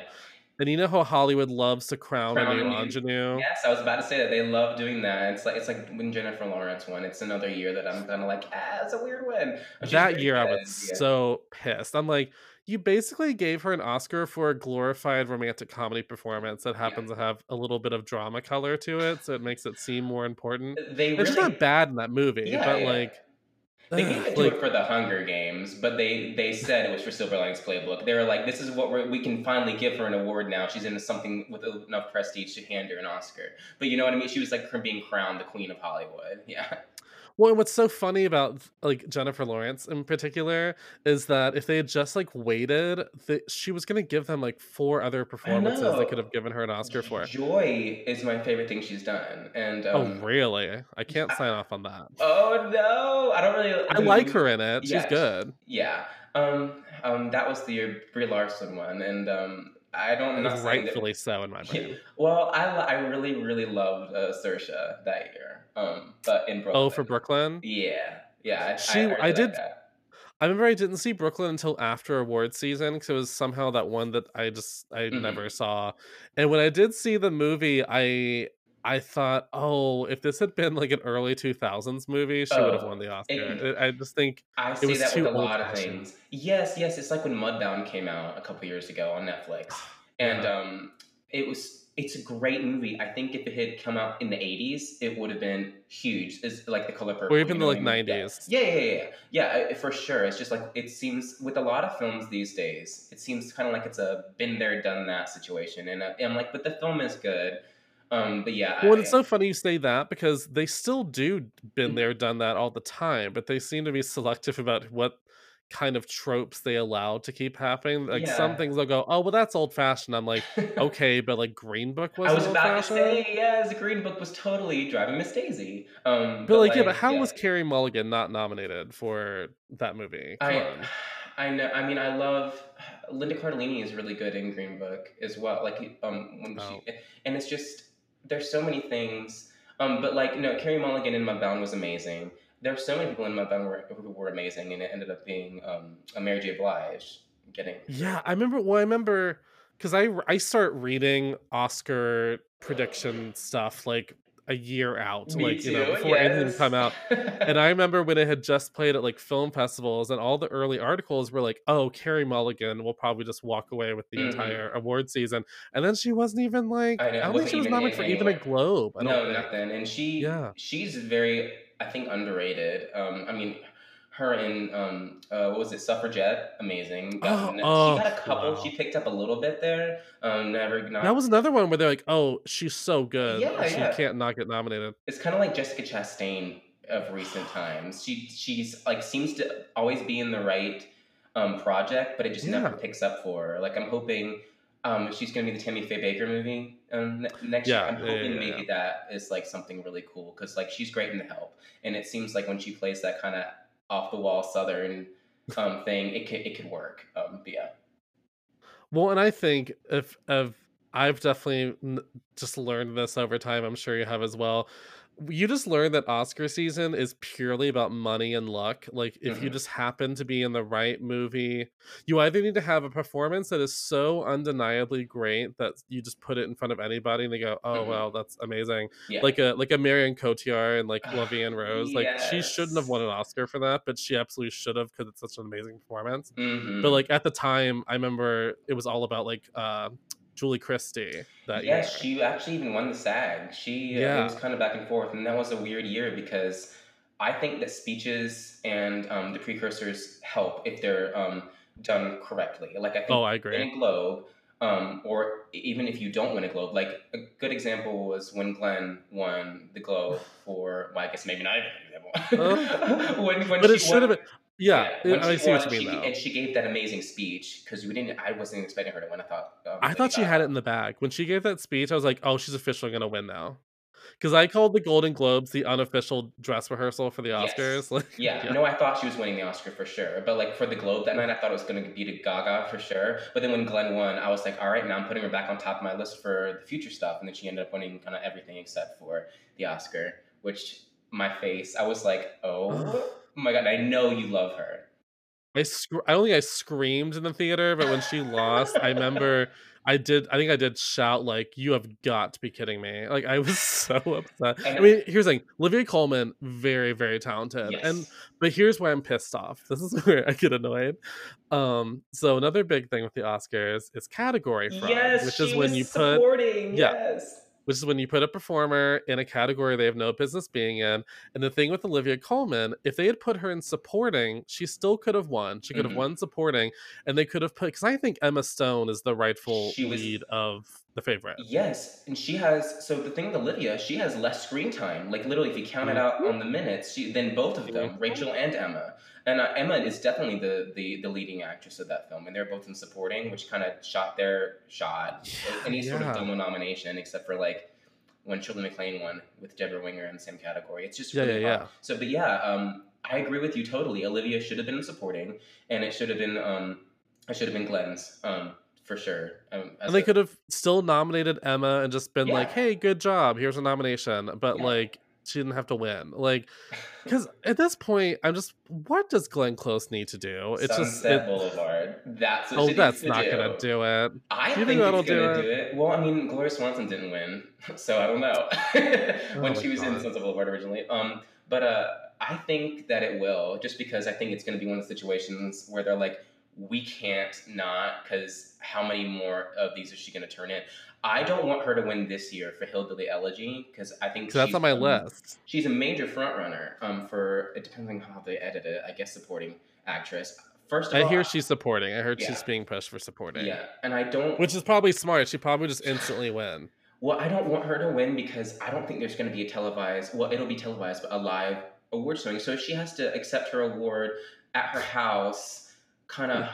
and you know how Hollywood loves to crown, Crown a new ingenue. Yes, I was about to say that they love doing that. It's like it's like when Jennifer Lawrence won. It's another year that I'm kind of like, ah, it's a weird win. That year, I was yeah. so pissed. I'm like, you basically gave her an Oscar for a glorified romantic comedy performance that happens to have a little bit of drama color to it, so it makes it seem more important. Uh, they It's really not bad in that movie, Yeah, but yeah. like, They ugh, gave it to like it for the Hunger Games, but they they said it was for Silver Linings Playbook. They were like, this is what we're, we can finally give her an award now. She's into something with enough prestige to hand her an Oscar. But you know what I mean? She was like being crowned the Queen of Hollywood. Yeah. Well, what's so funny about like Jennifer Lawrence in particular is that if they had just like waited, the, she was going to give them like four other performances they could have given her an Oscar for. Joy is my favorite thing she's done, and Oh, um, really? I can't sign off on that. oh no, I don't really. I like her in it. She's good. Yeah. Um. Um. That was the Brie Larson one, and um. I don't. Not saying that- Rightfully so in my Yeah, well, I, I really really loved uh, Saoirse that year. Um, but in Brooklyn. Oh, for Brooklyn? Yeah, yeah. I, She- I, I did- that. I remember I didn't see Brooklyn until after awards season because it was somehow that one that I just I Mhm. never saw. And when I did see the movie, I I thought, oh, if this had been like an early two thousands movie, she would have Oh, won the Oscar. it- I just think I see was that too with a lot of things. Yes, yes. It's like when Mudbound came out a couple years ago on Netflix, and Yeah. um, it was. It's a great movie. I think if it had come out in the '80s, it would have been huge. It's like the color purple, Or even the, like, what I mean? Yeah. 90s. Yeah, yeah, yeah, yeah. Yeah, I- for sure. It's just like it seems with a lot of films these days. It seems kind of like it's a been there, done that situation, and I- I'm like, but the film is good. Um, but yeah, Well, I- it's so funny you say that because they still do been Mhm. there, done that all the time, but they seem to be selective about what kind of tropes they allow to keep happening. Like some things they'll go, "Oh, well, that's old fashioned." I'm like, okay, but like Green Book was I was old about to fashioned. say, yes, Green Book was totally driving Miss Daisy. Um, But like, yeah, but how yeah. was Carey Mulligan not nominated for that movie? Come I, on. I know. I mean, I love Linda Cardellini is really good in Green Book as well. Like, um, when Oh. she and it's just there's so many things. Um, but like, no, Carey Mulligan in My Mudbound was amazing. There are so many people in who were, who were amazing, and it ended up being um, a Mary J. Blige getting. Yeah, I remember. Well, I remember because I I start reading Oscar prediction stuff like a year out, Me like you know too, before anything yes. come out. And I remember when it had just played at like film festivals, and all the early articles were like, "Oh, Carey Mulligan will probably just walk away with the Mhm. entire award season," and then she wasn't even like, I I, know, don't think she was nominated for in even a. Globe. I don't no, nothing. And she, Yeah. she's very, I think, underrated. Um, I mean, her in um, uh, what was it, Suffragette? Amazing. Oh, she oh, got a couple. wow. She picked up a little bit there. Um, never. Not, That was another one where they're like, "Oh, she's so good, Yeah, she yeah. can't not get nominated." It's kind of like Jessica Chastain of recent times. She she's like seems to always be in the right um, project, but it just never picks up for her. Like I'm hoping. Um, she's gonna be the Tammy Faye Bakker movie um, ne- next Yeah, year. I'm yeah, hoping yeah, maybe that is like something really cool because like she's great in The Help, and it seems like when she plays that kind of off the wall Southern um, thing, it could it could work. Um, but yeah, Well, and I think if if I've definitely just learned this over time, I'm sure you have as well. You just learned that Oscar season is purely about money and luck. Like, if you Mhm. just happen to be in the right movie, you either need to have a performance that is so undeniably great that you just put it in front of anybody and they go, "Oh, Mhm. wow, that's amazing." Yeah. Like a like a Marion Cotillard and like La Vie en Rose. Like, she shouldn't have won an Oscar for that, but she absolutely should have because it's such an amazing performance. Mhm. But like at the time, I remember it was all about like uh, Julie Christie that yes, year. she actually even won the SAG. She uh, Yeah. it was kind of back and forth, and that was a weird year because I think that speeches and um, the precursors help if they're um, done correctly. Like I think Oh, I agree. a Globe, um, or even if you don't win a Globe, like a good example was when Glenn won the Globe for. Well, I guess maybe not even an example. when, when But it she should have won- been. Yeah, when I she see what you she, mean though. and she gave that amazing speech because we didn't. I wasn't expecting her to win. I thought. Um, I thought she had it in the bag when she gave that speech. I was like, "Oh, she's officially gonna win now," because I called the Golden Globes the unofficial dress rehearsal for the Yes. Oscars. Like, Yeah, no, I thought she was winning the Oscar for sure. But like for the Globe that night, I thought it was going to be to Gaga for sure. But then when Glenn won, I was like, all right, now I'm putting her back on top of my list for the future stuff. And then she ended up winning kind of everything except for the Oscar, which my face, I was like, oh my god, I know you love her. I scr- I don't think I screamed in the theater, but when she lost, I remember I did. I think I did shout like, "You have got to be kidding me!" Like I was so upset. I mean, here's the thing: Olivia Colman, very, very talented, Yes. and but here's where I'm pissed off. This is where I get annoyed. Um, so another big thing with the Oscars is category fraud, yes, which is when you put yeah. Which is when you put a performer in a category they have no business being in. And the thing with Olivia Colman, if they had put her in supporting, she still could have won. She could have Mhm. won supporting, and they could have put because I think Emma Stone is the rightful She was- lead of the favorite. Yes, and she has. So the thing with Olivia, she has less screen time. Like literally, if you count it out on the minutes, she than both of them, Mhm. Rachel and Emma. And uh, Emma is definitely the, the the leading actress of that film, and they're both in supporting, which kind of shot their shot. Any sort of film nomination, except for like when Shirley MacLaine won with Debra Winger in the same category. It's just Yeah, really yeah, hard. yeah. So, but yeah, um, I agree with you totally. Olivia should have been in supporting, and it should have been um, it should have been Glenn's um, for sure. Um, And they a- could have still nominated Emma and just been like, "Hey, good job. Here's a nomination." But Yeah. like, she didn't have to win. Like, because at this point, I'm just, what does Glenn Close need to do? It's just, it, Boulevard. That's what oh, that's not do. gonna do it. I Do you think, think that'll it's gonna do do it? it? Well, I mean, Gloria Swanson didn't win, so I don't know when Oh she was in God. Sunset Boulevard originally. Um, but uh, I think that it will, just because I think it's gonna be one of the situations where they're like, we can't not, because how many more of these is she gonna turn in? I don't want her to win this year for Hillbilly Elegy because I think 'Cause that's she's, on my list. She's a major front runner. Um, for it depends on how they edit it. I guess supporting actress. First of I all, hear she's supporting. I heard Yeah. she's being pushed for supporting. yeah, and I don't. Which is probably smart. She probably just instantly win. Well, I don't want her to win because I don't think there's going to be a televised. Well, it'll be televised, but a live award showing. So if she has to accept her award at her house, kind of,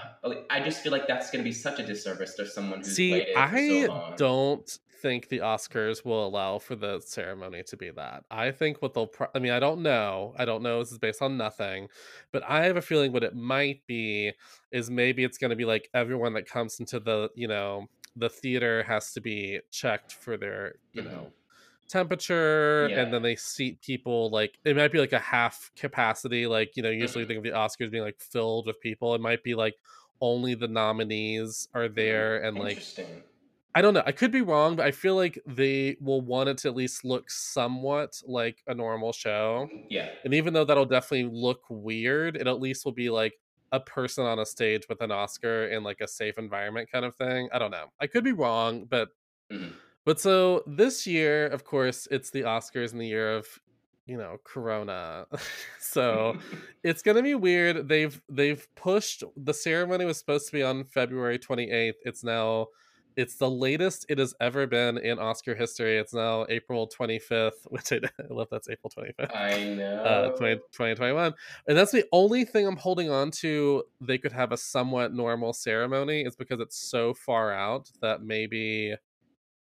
I just feel like that's going to be such a disservice to someone who's See, played it for I so don't think the Oscars will allow for the ceremony to be that. I think what they'll, pro- I mean, I don't know. I don't know. This is based on nothing, but I have a feeling what it might be is maybe it's going to be like everyone that comes into the, you know, the theater has to be checked for their, you Mhm. know, temperature Yeah. and then they seat people like it might be like a half capacity like you know usually Mhm. think of the oscars being like filled with people it might be like only the nominees are there and like I don't know. I could be wrong, but I feel like they will want it to at least look somewhat like a normal show. Yeah. And even though that'll definitely look weird, it at least will be like a person on a stage with an Oscar in like a safe environment kind of thing. I don't know. I could be wrong, but Mhm. But so this year, of course, it's the Oscars in the year of you know Corona. so it's gonna be weird. They've they've pushed the ceremony was supposed to be on February 28th. It's now it's the latest it has ever been in Oscar history. It's now April 25th, which I, I love that's April 25th. I know. Uh, 20, 2021 and that's the only thing i'm holding on to they could have a somewhat normal ceremony is because it's so far out that maybe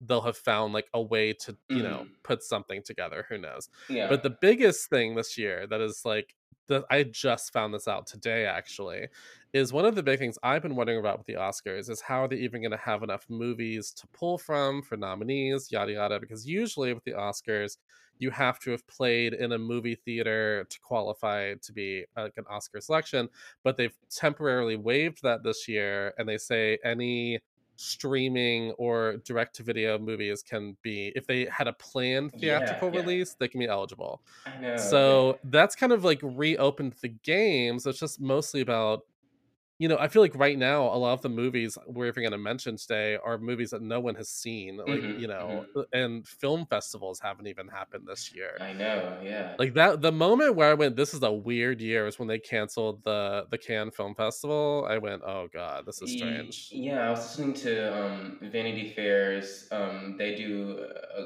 they'll have found like a way to you know Mhm. put something together who knows yeah. but the biggest thing this year that is like the, I just found this out today actually, is one of the big things I've been wondering about with the Oscars is how are they even going to have enough movies to pull from for nominees, yada yada. Because usually with the Oscars, you have to have played in a movie theater to qualify to be like an Oscar selection, but they've temporarily waived that this year, and they say any streaming or direct to video movies can be if they had a planned theatrical yeah. release they can be eligible I know. so that's kind of like reopened the games it's just mostly about you know i feel like right now a lot of the movies we're even going to mention today are movies that no one has seen like Mhm, you know and film festivals haven't even happened this year I know. Yeah. like that the moment where i went this is a weird year is when they canceled the the cannes film festival i went oh god this is strange Yeah, I was listening to um, Vanity Fair's. Um, they do uh,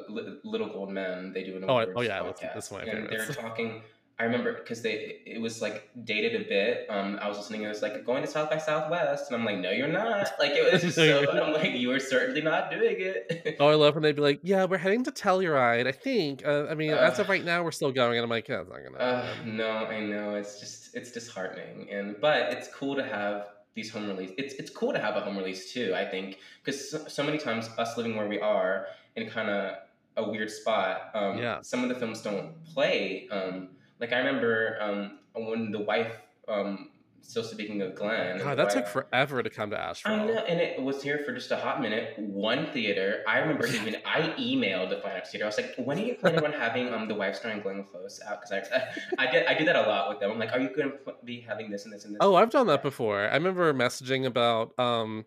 Little Gold Men. They do an Oh, I- oh, yeah, that's- podcast, that's my favorite. they're talking. I remember because they it was like dated a bit. Um, I was listening. It was like going to South by Southwest, and I'm like, no, you're not. Like it was just No, so. I'm like, you are certainly not doing it. Oh, I love when they'd be like, "Yeah, we're heading to Telluride. I think. Uh, I mean, as of right now, we're still going." And I'm like, "Yeah, it's not gonna." Uh, no, I know it's just it's disheartening, and but it's cool to have these home release. It's it's cool to have a home release too. I think because so, so many times us living where we are in kind of a weird spot. Um, Yeah. Some of the films don't play. Um, like I remember um, when the wife. Um, still speaking of Glenn. God, that took forever to come to Asheville. I know, and it was here for just a hot minute. One theater. I remember even I emailed the Fine Arts Theater. I was like, "When are you planning on having um the wife starring Glenn Close out?" Because I, I did I do that a lot with them. I'm like, "Are you going to be having this and this and this?" Oh, I've done that before. I remember messaging about um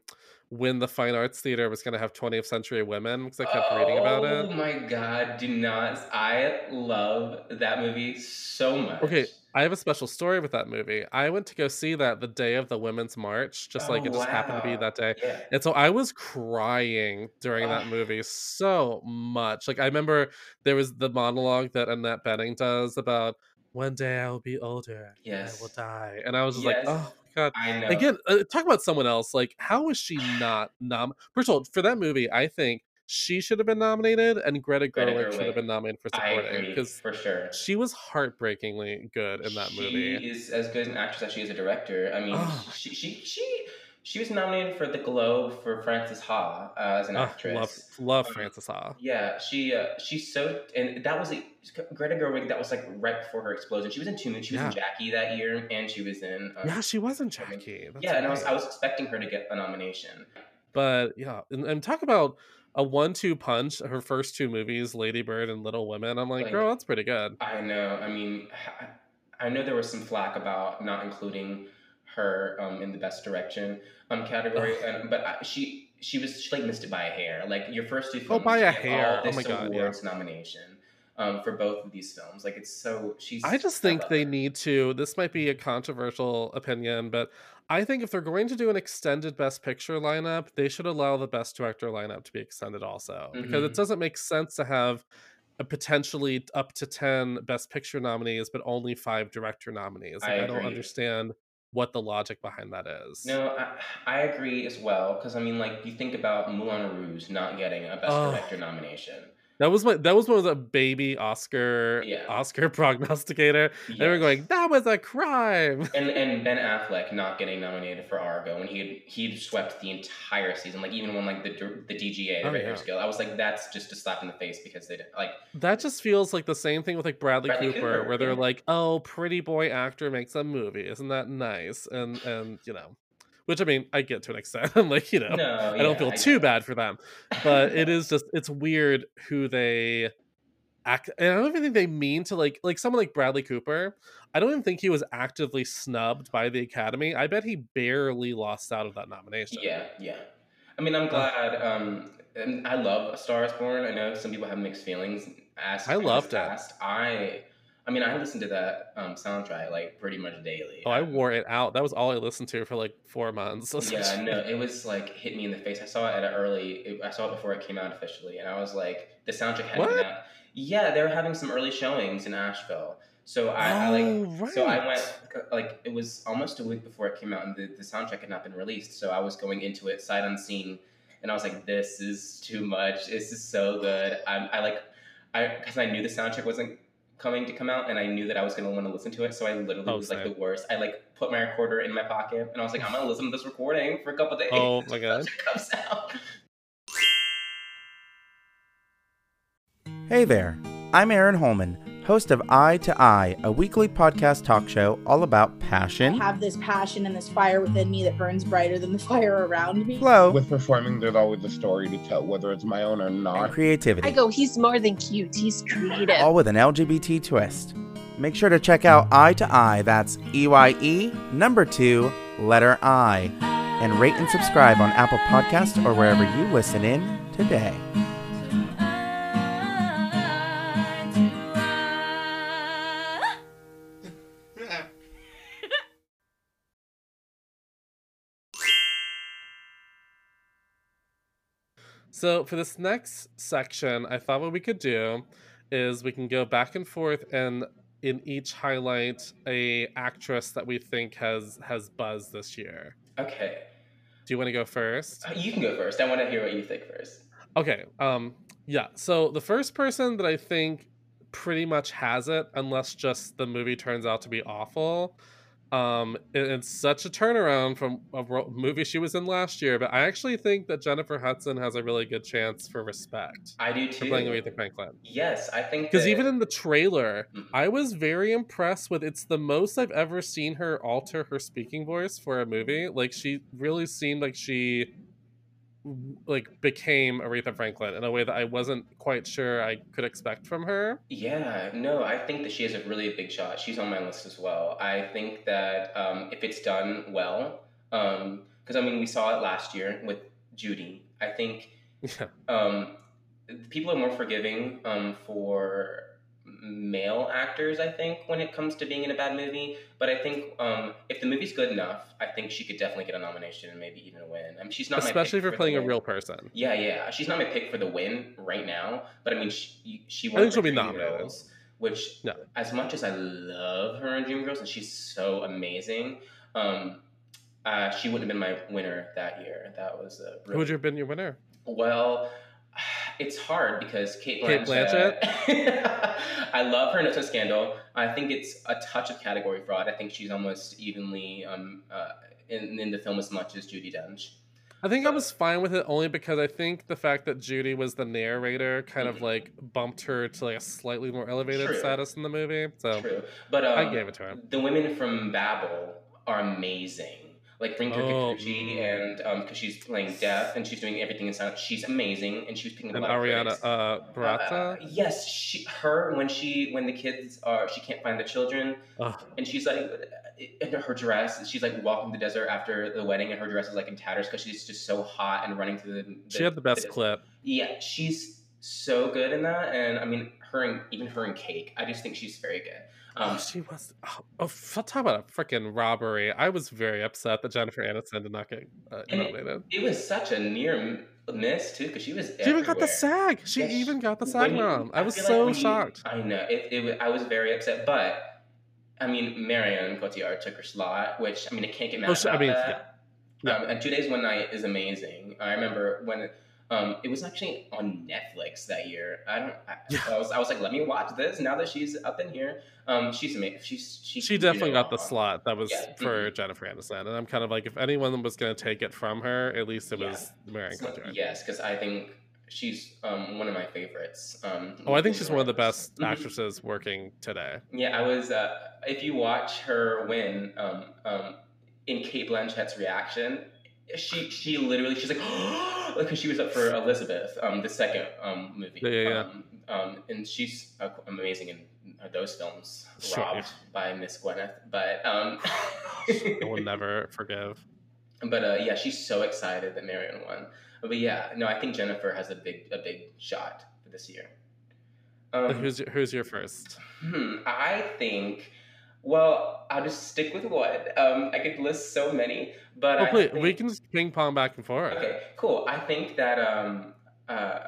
when the Fine Arts Theater was going to have 20th Century Women because I kept reading about it. Oh my god! Do not. I love that movie so much. Okay, I have a special story with that movie. I went to go see that the day of the Women's March, just like Oh, it just happened to be that day. Yeah. And so I was crying during that movie so much. Like I remember there was the monologue that Annette Bening does about one day I will be older, and I will die, and I was just Yes. like, oh god. I know. Again, uh, talk about someone else. Like, how is she not nom? First of all, for that movie, I think she should have been nominated, and Greta Greta Gerwig should have been nominated for supporting because for sure. she was heartbreakingly good in that she movie. is as good an actress as she is a director. I mean, Oh. she, she she she was nominated for the Globe for Frances Ha uh, as an Oh, actress. love, love Um, Frances Ha. Yeah, she uh, she's so and that was a, Greta Gerwig. That was like right before her explosion. She was in two movies. She was in Jackie that year, and she was in. Um, Yeah, she was in Jackie. That's yeah, and I was. I was expecting her to get a nomination. but yeah, and, and talk about a one-two punch. Her first two movies, Lady Bird and Little Women. I'm like, Like- girl, that's pretty good. I know. I mean, I know there was some flack about not including her um, in the best direction um, category, and, but I, she she was she like missed it by a hair. Like your first two Oh, films, by a hair. Oh this my God, yeah. awards nomination um, for both of these films. Like it's so she's. I just think they her. need to. This might be a controversial opinion, but I think if they're going to do an extended Best Picture lineup, they should allow the Best Director lineup to be extended also, because it Mhm. doesn't make sense to have a potentially up to ten Best Picture nominees, but only five director nominees. Like, I I, don't understand what the logic behind that is. No, I, I agree as well because I mean, like you think about Moulin Rouge not getting a Best Oh. Director nomination. That was my that was one of the baby Oscar Yeah. Oscar prognosticator. They were Yes. going, that was a crime. and and Ben Affleck not getting nominated for Argo when he had he'd swept the entire season, like even won like the the DGA, the Oh, yeah. Guild. I was like, that's just a slap in the face because they didn't like. That just feels like the same thing with like Bradley, Bradley Cooper, Cooper, where they're yeah. like, "Oh, pretty boy actor makes a movie, isn't that nice?" And and you know, which I mean, I get to an extent. I'm like, you know, No, I don't feel too bad for them, but it is just it's weird who they act. And I don't even think they mean to like like someone like Bradley Cooper. I don't even think he was actively snubbed by the Academy. I bet he barely lost out of that nomination. Yeah, yeah. I mean, I'm glad. Um, and I love A Star Is Born. I know some people have mixed feelings. As I loved it. I, I mean, I listened to that um, soundtrack like pretty much daily. Oh, I wore it out. That was all I listened to for like four months. Yeah, no, it was like hit me in the face. I saw it at an early. It, I saw it before it came out officially, and I was like, the soundtrack hadn't What? out. Yeah, they were having some early showings in Asheville, so I, I like. Oh, right. So I went like it was almost a week before it came out, and the, the soundtrack had not been released. So I was going into it sight unseen, and I was like, "This is too much. This is so good." I'm, I like, I because I knew the soundtrack wasn't coming to come out, and I knew that I was gonna want to listen to it. So I literally Oh, was like same. the worst. I like put my recorder in my pocket, and I was like, I'm gonna listen to this recording for a couple days. Oh my god. it comes out. Hey there, I'm Aaron Holman, host of Eye to Eye, a weekly podcast talk show all about passion. I passion, have this passion and this fire within me that burns brighter than the fire around me. flow, With performing, there's always a story to tell, whether it's my own or and not. creativity, I go, he's more than cute. He's creative. all with an LGBT twist. Make sure to check out Eye to Eye, that's E Y E, number two, letter I, and rate and subscribe on Apple Podcasts or wherever you listen in today. So for this next section, I thought what we could do is we can go back and forth and in each highlight a actress that we think has has buzzed this year. Okay, Do you want to go first? Uh, you can go first. I want to hear what you think first. Okay. Um yeah. So the first person that I think pretty much has it unless just the movie turns out to be awful. Um it- it's such a turnaround from a ro- movie she was in last year, but I actually think that Jennifer Hudson has a really good chance for respect I do for too. playing Aretha Franklin. Yes, I think Because that- even in the trailer, Mhm. I was very impressed with it's the most I've ever seen her alter her speaking voice for a movie. Like she really seemed like she like became Aretha Franklin in a way that I wasn't quite sure I could expect from her. Yeah, no, I think that she has a really big shot. She's on my list as well. I think that um, if it's done well, because I mean, we saw it last year with Judy. I think Yeah. um, people are more forgiving um, for male actors. I think when it comes to being in a bad movie, but I think um, if the movie's good enough, I think she could definitely get a nomination and maybe even a win. I mean, she's not my pick Especially for the playing a real person. Yeah, yeah. She's not my pick for the win right now, but I mean, she, she I won think she'll be nominated. Which, Yeah. as much as I love her in Dreamgirls, and she's so amazing, um, uh, she wouldn't have been my winner that year. That was a Who would you have been your winner? well. It's hard because Cate Cate Blanchett. I love her in No Scandal. I think it's a touch of category fraud. I think she's almost evenly um, uh, in, in the film as much as Judi Dench. I think I was fine with it only because I think the fact that Judy was the narrator kind of Mhm. like bumped her to like a slightly more elevated True. status in the movie. So True, but um, I gave it to her. The women from Babel are amazing. Like Rinko Oh, Kikuchi, and um, because she's playing deaf and she's doing everything in silence, she's amazing, and she was picking up And a lot of Adriana uh. Uh, yes, she, her when she when the kids are she can't find the children, and she's like in her dress, she's like walking the desert after the wedding, and her dress is like in tatters because she's just so hot and running through the. she had the best clip. Yeah, she's so good in that, and I mean her and even her and Cake, I just think she's very good. Um, oh, she was. Oh, oh, talk about a freaking robbery! I was very upset that Jennifer Aniston did not get uh, And it- nominated. It was such a near miss too, because she was. She even got the everywhere. SAG. She Yes, even got the SAG nom. I was feel like so you- shocked. I know it, it. I was very upset, but I mean, Marion Cotillard took her slot, which I mean, I can't get mad Oh, she- I mean, that. yeah. Um, and Two Days One Night is amazing. I remember when. Um, it was actually on Netflix that year. I don't. I, Yeah. I was. I was like, let me watch this now that she's up in here. Um, she's amazing. She's she. She can do no definitely got the wrong. slot that was Yeah, for Jennifer Aniston, and I'm kind of like, if anyone was going to take it from her, at least it Yeah. was Marion So, Cotillard. yes, because I think she's um, one of my favorites. Um, Oh, I think she's one of the best Mhm. actresses working today. Yeah, I was. Uh, if you watch her win, um, um, in Cate Blanchett's reaction, she she literally she's like, because she was up for Elizabeth, um, the second um movie. Yeah, yeah, yeah. Um, um, and she's uh, amazing in uh, those films. Sure, robbed yeah. by Miss Gwyneth, but um, I will never forgive. But uh, yeah, she's so excited that Marion won. But yeah, no, I think Jennifer has a big a big shot for this year. Um, who's your, who's your first? Hmm, I think. Well, I'll just stick with one. Um, I could list so many, but Oh, I think, we can just ping pong back and forth. Okay, cool. I think that um, uh,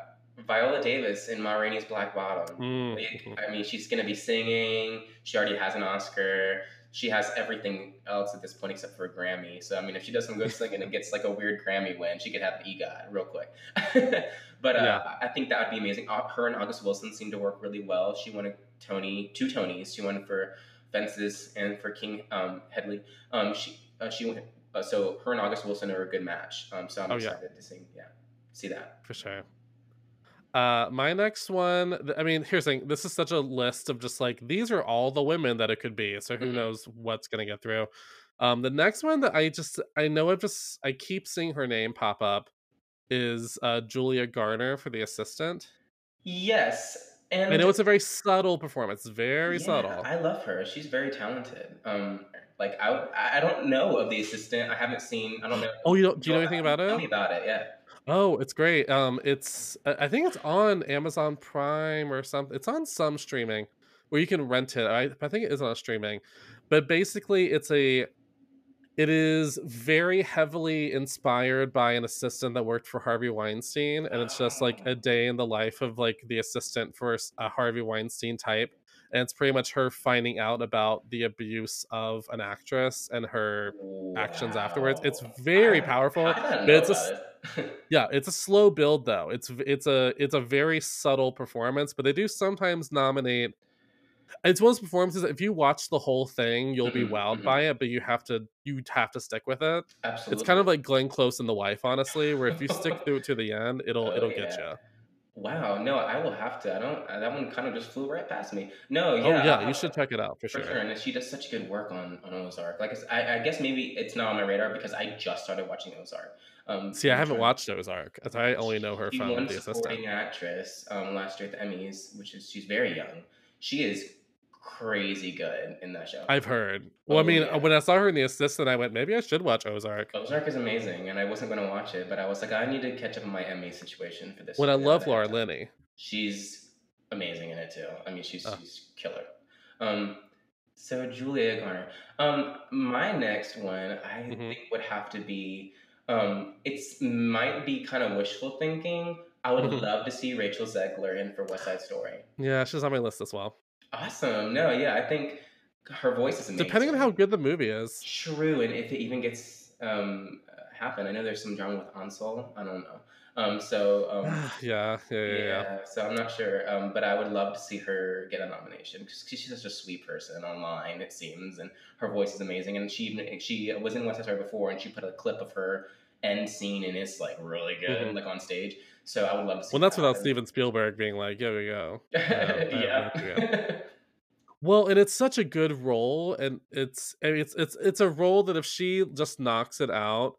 Viola Davis in Ma Rainey's Black Bottom. Mm. Like, I mean, she's gonna be singing. She already has an Oscar. She has everything else at this point except for a Grammy. So I mean, if she does some good singing and gets like a weird Grammy win, she could have an EGOT real quick. but uh, Yeah. I think that would be amazing. Her and August Wilson seem to work really well. She won a Tony, two Tonys. She won for Fences and for King um, Hedley. Um, she uh, she went. Uh, so her and August Wilson are a good match. Um, so I'm Oh, yeah. excited to see yeah see that. for sure. Uh, my next one. I mean, here's the thing. This is such a list of just like these are all the women that it could be. So who Mhm. knows what's gonna get through. Um, the next one that I just I know I've just I keep seeing her name pop up is uh Julia Garner for the assistant. Yes, and I know it's a very subtle performance, very Yeah, subtle. I love her. She's very talented. Um, like I, I don't know of the assistant. I haven't seen. I don't know. Oh, you don't? Do you know anything about Tell it? me about it. Yeah. Oh, it's great. Um, it's I I think it's on Amazon Prime or something. It's on some streaming where you can rent it. I I think it is on streaming, but basically, it's a it is very heavily inspired by an assistant that worked for Harvey Weinstein, and it's just like a day in the life of like the assistant for a Harvey Weinstein type, and it's pretty much her finding out about the abuse of an actress and her actions afterwards. It's very I- powerful. I but it's a it. yeah, it's a slow build though. It's it's a it's a very subtle performance, but they do sometimes nominate. It's one of those performances. If you watch the whole thing, you'll be Mhm, wowed mhm. by it, but you have to you have to stick with it. Absolutely. It's kind of like Glenn Close and the Wife, honestly, where if you stick through it to the end, it'll Oh, it'll get you. Wow. No, I will have to. I don't. uh, That one kind of just flew right past me. No. Yeah. oh yeah, I'll- you should check it out for For sure. sure, and she does such good work on, on Ozark. Like I I, guess maybe it's not on my radar because I just started watching Ozark. Um, See, I haven't watched Ozark. I only know her She from won The Assistant. supporting actress um, last year at the Emmys, which is she's very young. She is crazy good in that show. I've heard. Well, I Oh, mean, yeah. when I saw her in The Assistant, I went, maybe I should watch Ozark. Ozark is amazing, and I wasn't going to watch it, but I was like, I need to catch up on my Emmy situation for this. When I love Laura. Linney. She's amazing in it too. I mean, she's Oh. she's killer. Um, so Julia Garner. Um, my next one I Mhm. think would have to be. Um, it's might be kind of wishful thinking. I would Mhm. love to see Rachel Zegler in for West Side Story. Yeah, she's on my list as well. Awesome. No, yeah, I think her voice is amazing. Depending on how good the movie is. True, and if it even gets um happen, I know there's some drama with Ansel. I don't know. Um, so um, yeah, yeah, yeah, yeah. so I'm not sure, um, but I would love to see her get a nomination because she's such a sweet person online, it seems, and her voice is amazing. And she even she was in West Side Story before, and she put a clip of her end scene, and it's like really good, Mhm. like on stage. So I would love to see. Well, that's that without happen. Steven Spielberg being like, "Here we go." Um, yeah. Well, and it's such a good role, and it's I mean, it's it's it's a role that if she just knocks it out,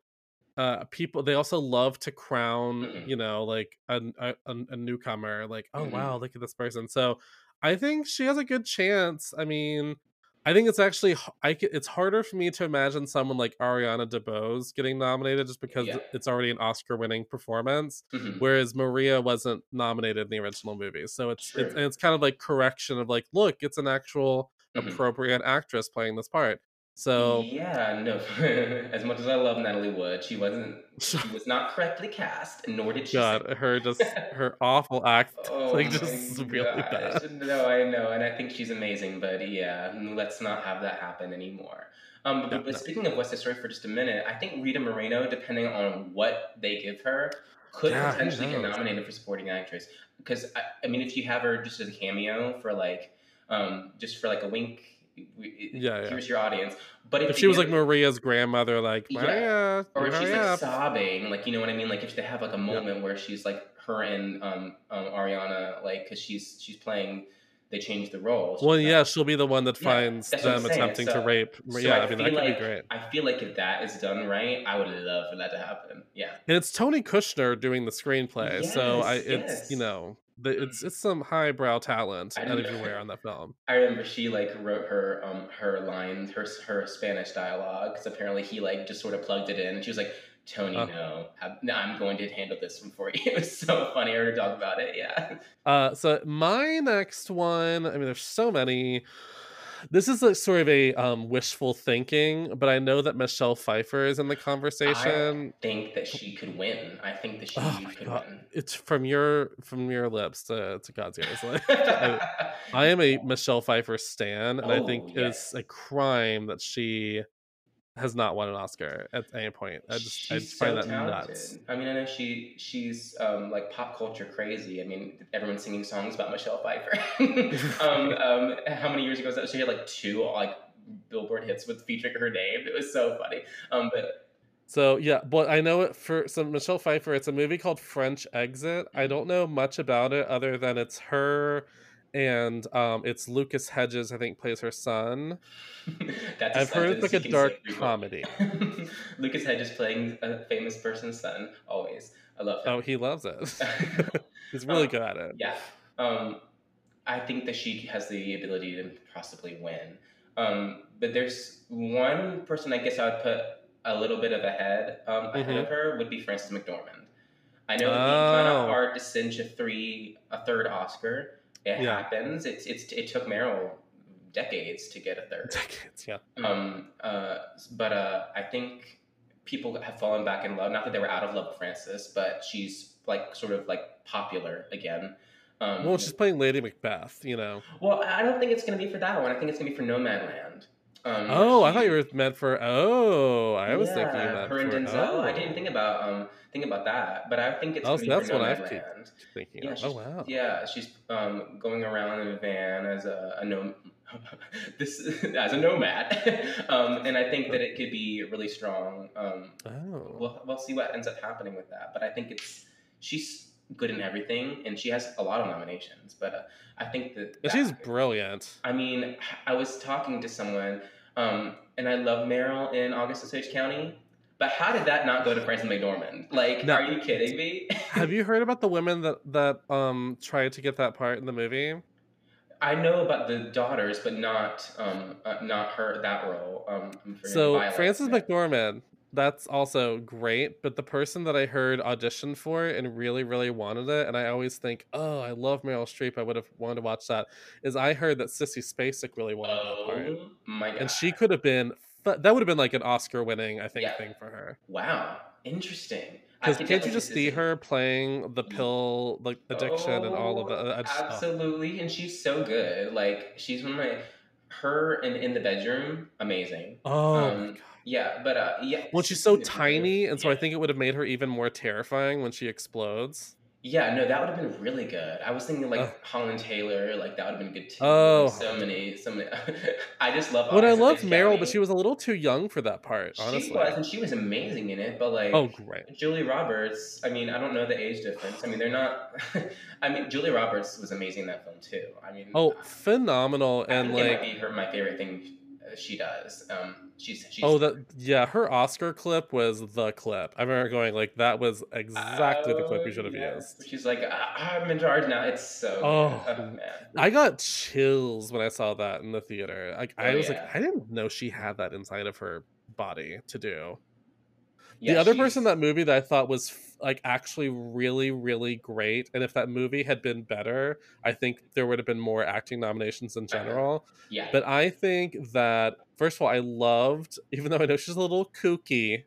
uh, people they also love to crown, Mhm. you know, like a a, a newcomer, like, oh Mhm. wow, look at this person. So, I think she has a good chance. I mean, I think it's actually I it's harder for me to imagine someone like Ariana DeBose getting nominated just because Yeah. it's already an Oscar-winning performance Mhm. whereas Maria wasn't nominated in the original movie. So it's it's True. and it's kind of like correction of like, look, it's an actual Mhm. appropriate actress playing this part. So yeah, no. as much as I love Natalie Wood, she wasn't. She was not correctly cast, nor did she. God, her just her awful act, Oh like just really bad. No, I know, and I think she's amazing, but yeah, let's not have that happen anymore. Um, but, No, but no. speaking of West Side Story for just a minute, I think Rita Moreno, depending on what they give her, could Yeah, potentially get nominated for supporting actress. Because I, I mean, if you have her just as a cameo for like, um, just for like a wink, we- Yeah, yeah. here's your audience. But if, If she was like Maria's grandmother, like Yeah. Maria, or if she's like up." sobbing, like you know what I mean. Like if they have like a moment where she's like her and um, um Ariana, like because she's she's playing, they change the roles. well, yeah, she'll be the one that finds that's them attempting to rape. So yeah, I, I mean feel that could like, be great. I feel like if that is done right, I would love for that to happen. Yeah. And it's Tony Kushner doing the screenplay, so I Yes, it's you know it's it's some highbrow talent everywhere on that film. I remember she like wrote her um her lines, her her Spanish dialogue, because apparently he like just sort of plugged it in, and she was like, "Tony, Oh. no, I'm, no, I'm going to handle this one for you." It was so funny. I heard her talk about it. Yeah. Uh, so my next one, I mean, there's so many. This is a sort of a um, wishful thinking, but I know that Michelle Pfeiffer is in the conversation. I think that she could win. I think that she Oh could God. win. It's from your from your lips to, to God's ears. Like, I, I am a Michelle Pfeiffer stan, and I Oh, think yes. it's a crime that she has not won an Oscar at any point. I just I She's just find so that talented. nuts. I mean, I know she she's um, like pop culture crazy. I mean, everyone's singing songs about Michelle Pfeiffer. um, um, how many years ago was that? She had like two like Billboard hits with featuring her name. It was so funny. Um, but So yeah, but I know it for some Michelle Pfeiffer. It's a movie called French Exit. I don't know much about it other than it's her and um, it's Lucas Hedges. I think plays her son. I've heard it's like a dark comedy. Lucas Hedges playing a famous person's son. Always, I love him. Oh, he loves it. He's really Um, good at it. Yeah. Um, I think that she has the ability to possibly win. Um, but there's one person I guess I would put a little bit of ahead um, ahead of her would be Frances McDormand. I know it'd be kind Oh. of hard to cinch a three a third Oscar. It Yeah. happens. It's it's it took Meryl decades to get a third. Decades, yeah. Um, uh, but uh, I think people have fallen back in love. Not that they were out of love with Frances, but she's like sort of like popular again. Um, Well, she's playing Lady Macbeth, you know. well, I don't think it's going to be for that one. I think it's going to be for Nomadland. Um, Oh, I thought you were meant for. Oh, I was thinking Yeah, that her and. Denzel. Oh, I didn't think about um think about that, but I think it's Oh, so that's what I've keep thinking. Yeah, Oh wow. yeah, she's um, going around in a van as a, a nom- this as a nomad, um, and I think that it could be really strong. Um, Oh. we'll we'll see what ends up happening with that, but I think it's she's good in everything, and she has a lot of nominations. But uh, I think that, that she's brilliant. I mean, I was talking to someone, um, and I love Meryl in August Osage County. But how did that not go to Frances McDormand? Like, No. are you kidding me? Have you heard about the women that that um tried to get that part in the movie? I know about the daughters, but not um uh, not her that role. Um, I'm So Violet. Frances. McDormand, that's also great. But the person that I heard audition for it and really, really wanted it, and I always think, oh, I love Meryl Streep. I would have wanted to watch that. Is I heard that Sissy Spacek really wanted that part, Oh my god! and she could have been. That would have been like an Oscar-winning, I think, Yeah. thing for her. Wow, interesting. Because can't you just see her playing the pill like addiction and all of Oh, that? Oh. Absolutely, and she's so good. Like she's one of my her in in the bedroom, amazing. Oh, my um, God. Yeah, but uh, yeah. Well, she's so tiny, and so I think it would have made her even more terrifying when she explodes. Yeah, no, that would have been really good. I was thinking like Ugh. Holland Taylor, like that would have been good too. Oh. so many, so many. I just love. But I loved Meryl, but she was a little too young for that part, She honestly. was, and she was amazing in it. But like, Oh, great. Julia Roberts. I mean, I don't know the age difference. I mean, they're not. I mean, Julia Roberts was amazing in that film too. I mean, Oh, phenomenal. I And think it like, might be her my favorite thing uh, she does. Um, she's she's. oh, that, yeah, her Oscar clip was the clip. I remember going, like, that was exactly the clip Oh, we should have yeah. used. She's like, I- I'm in charge now. It's so. Oh. good. man. I got chills when I saw that in the theater. Like, I Oh, was yeah. like, I didn't know she had that inside of her body to do. Yeah, the other she's- person in that movie that I thought was like actually really, really great, and if that movie had been better, I think there would have been more acting nominations in Uh-huh. general. Yeah. But I think that first of all, I loved, even though I know she's a little kooky,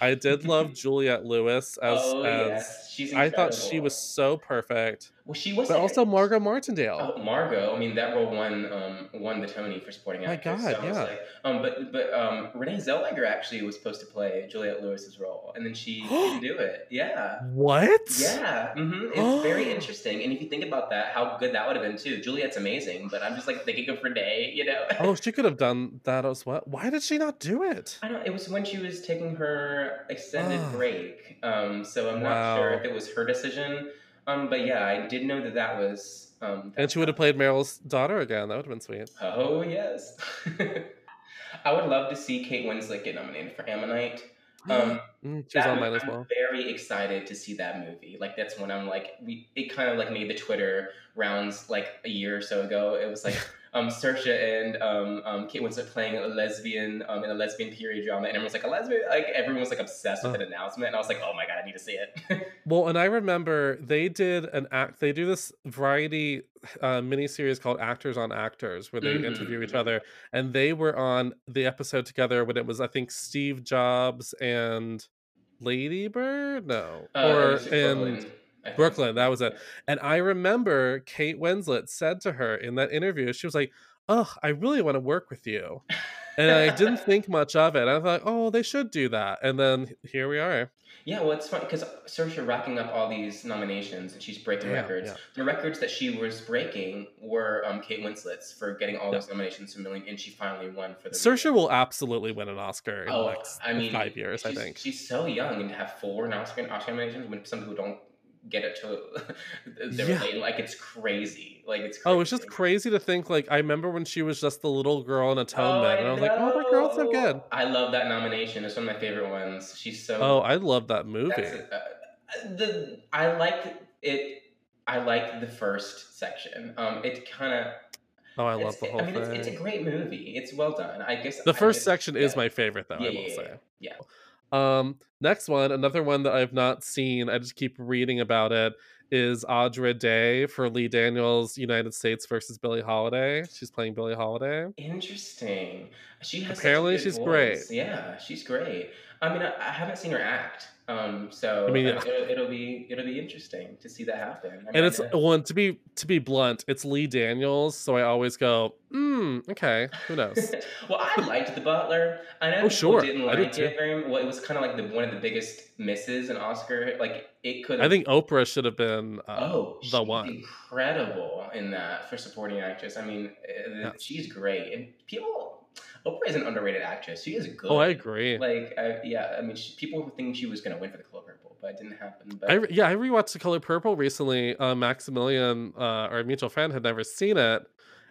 I did love Juliette Lewis as oh as yes, she's. I thought she was so perfect. Well, she was. But also Margot Martindale. Oh, Margot. I mean, that role won um, won the Tony for supporting My actress. God, so yeah. like, um, but but um, Renee Zellweger actually was supposed to play Juliette Lewis's role, and then she didn't do it. Yeah. What? Yeah, hmm it's very interesting, and if you think about that, how good that would have been too. Juliette's amazing, but I'm just like thinking of Renee, you know. Oh, she could have done that as well. Why did she not do it? I don't. It was when she was taking her extended Ah. break, um, so I'm not sure if it was her decision. Um, but yeah, I did know that that was. Um, And she would have played Meryl's daughter again. That would have been sweet. Oh yes. I would love to see Kate Winslet get nominated for Ammonite. Um, Mm, she on movie- mine as I'm well. very excited to see that movie. Like that's when I'm like, we it kind of like made the Twitter rounds like a year or so ago. It was like um Saoirse and um, um Kate Winslet playing a lesbian um in a lesbian period drama, and everyone's like a lesbian. Like everyone was like obsessed with Oh. an announcement, and I was like, oh my god, I need to see it. Well, and I remember they did an act. They do this variety uh, mini series called Actors on Actors, where they interview each Mhm. other, and they were on the episode together when it was, I think, Steve Jobs and Lady Bird, no, Uh, or and Brooklyn, I think. Brooklyn, that was it. And I remember Kate Winslet said to her in that interview, she was like, "Oh, I really want to work with you." and I didn't think much of it. I thought, oh, they should do that, and then here we are. Yeah, well, it's funny because Saoirse racking up all these nominations and she's breaking Yeah, records. yeah. The records that she was breaking were um, Kate Winslet's for getting all Yeah. those nominations to million, and she finally won for the. Saoirse will absolutely win an Oscar in the Oh, next I mean, five years. I think. she's so young and to have four Oscar, Oscar nominations when some people don't get it to Yeah. Like it's crazy. Like it's crazy. Oh, it's just crazy to think. Like I remember when she was just the little girl in Oh, Atonement, and I was like, "Oh, that girl's so good." I love that nomination. It's one of my favorite ones. She's so. Oh, I love that movie. That's, uh, the I like it. I like the first section. Um, it kind of. Oh, I love the whole I mean, thing. it's, it's a great movie. It's well done. I guess the I first just- section is my favorite, though. Yeah, I will yeah, say. yeah, yeah. Um, next one, another one that I've not seen. I just keep reading about it. Is Andra Day for Lee Daniels United States versus Billie Holiday? She's playing Billie Holiday. Interesting. She has Apparently she's great. Yeah, she's great. I mean, I, I haven't seen her act. Um, so I mean, uh, it'll, it'll be it'll be interesting to see that happen. I mean, And it's one to be to be blunt. It's Lee Daniels, so I always go, hmm, okay, who knows? well, I liked The Butler. I know Oh, sure. didn't like did it very Well, it was kind of like the one of the biggest misses in Oscar. Like it could. I think Oprah should have been uh, Oh, the she's one. incredible in that for supporting actress. I mean, uh, Yeah. she's great, and people. Oprah is an underrated actress. She is good. Oh, I agree. Like, I, yeah, I mean, she, people think she was gonna win for the Color Purple, but it didn't happen. But I yeah, I rewatched The Color Purple recently. Uh, Maximilian, uh, our mutual friend, had never seen it,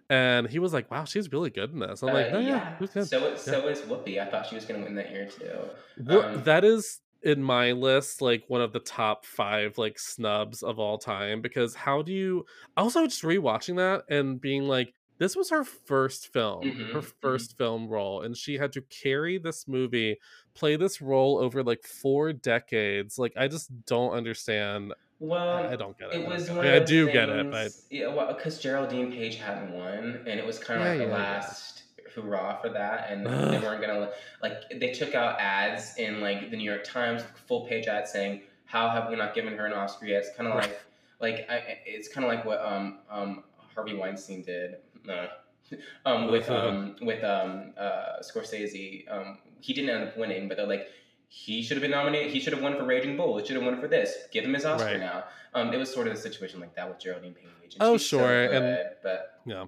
and he was like, "Wow, she's really good in this." I'm like, uh, "Oh yeah, who's? So, is- so is Whoopi. I thought she was gonna win that year too. Um, that is in my list like one of the top five like snubs of all time because how do you also just rewatching that and being like this was her first film Mhm, her mhm. 1st film role and she had to carry this movie play this role over like four decades like i just don't understand Well, I- I don't get it. It I was one get it. I do those get it, but- yeah, well, because Geraldine Page hadn't won, and it was kind of Yeah, like the yeah, yeah. last hurrah for that, and they weren't gonna like they took out ads in like the New York Times full page ad saying how have we not given her an Oscar yet? It's kind of like like I, it's kind of like what um um Harvey Weinstein did. No. Um, with um with um uh Scorsese, um he didn't end up winning, but they're like he should have been nominated. He should have won for Raging Bull. He should have won for this. Give him his Oscar Right. now. Um, it was sort of a situation like that with Geraldine Page. Oh, she's so sure, and- but yeah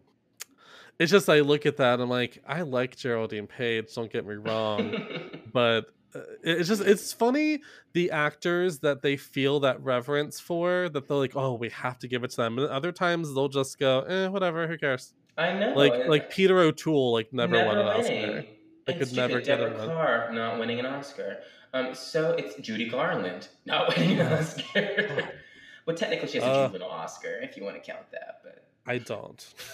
it's just i look at that and i'm like i like geraldine page don't get me wrong but uh, it's just it's funny the actors that they feel that reverence for that they're like oh we have to give it to them and other times they'll just go eh whatever who cares I know. like and like peter o'toole like never, won an oscar winning. I And could stupid never get Deborah one. Kerr not winning an Oscar. Um, so it's Judy Garland not winning an Oscar. well, technically, she has a Uh. juvenile Oscar if you want to count that, but. i don't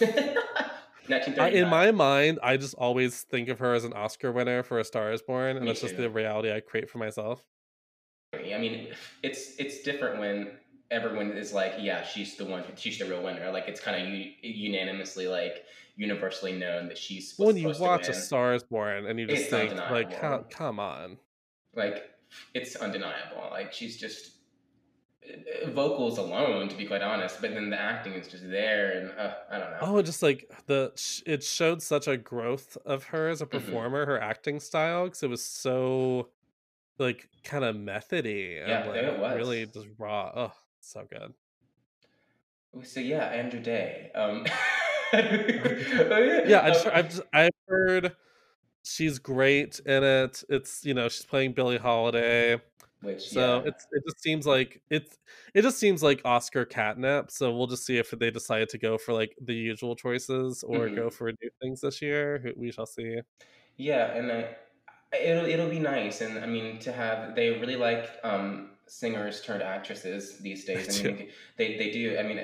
I, in my mind i just always think of her as an oscar winner for a star is born and Me that's just the reality i create for myself I mean, it's it's different when everyone is like, yeah, she's the one, she's the real winner. Like it's kind of u- unanimously, like universally known that she's when you watch a star is born and you just It's think like come, come on like it's undeniable. Like she's just uh, vocals alone, to be quite honest. But then the acting is just there, and uh, I don't know. Oh, just like the it showed such a growth of her as a Mm-hmm. performer, her acting style, because it was so like kind of methody and like it was. really just raw. Oh, so good. So yeah, Andra Day. Um, Yeah, I just, I've just, I've heard she's great in it. It's you know she's playing Billie Holiday, which so yeah. it's it just seems like it's it just seems like Oscar catnip. So we'll just see if they decide to go for like the usual choices or Mhm. go for new things this year. We shall see. Yeah, and I, it'll it'll be nice, and I mean to have they really like um, singers turned actresses these days. I They mean, they they do. I mean,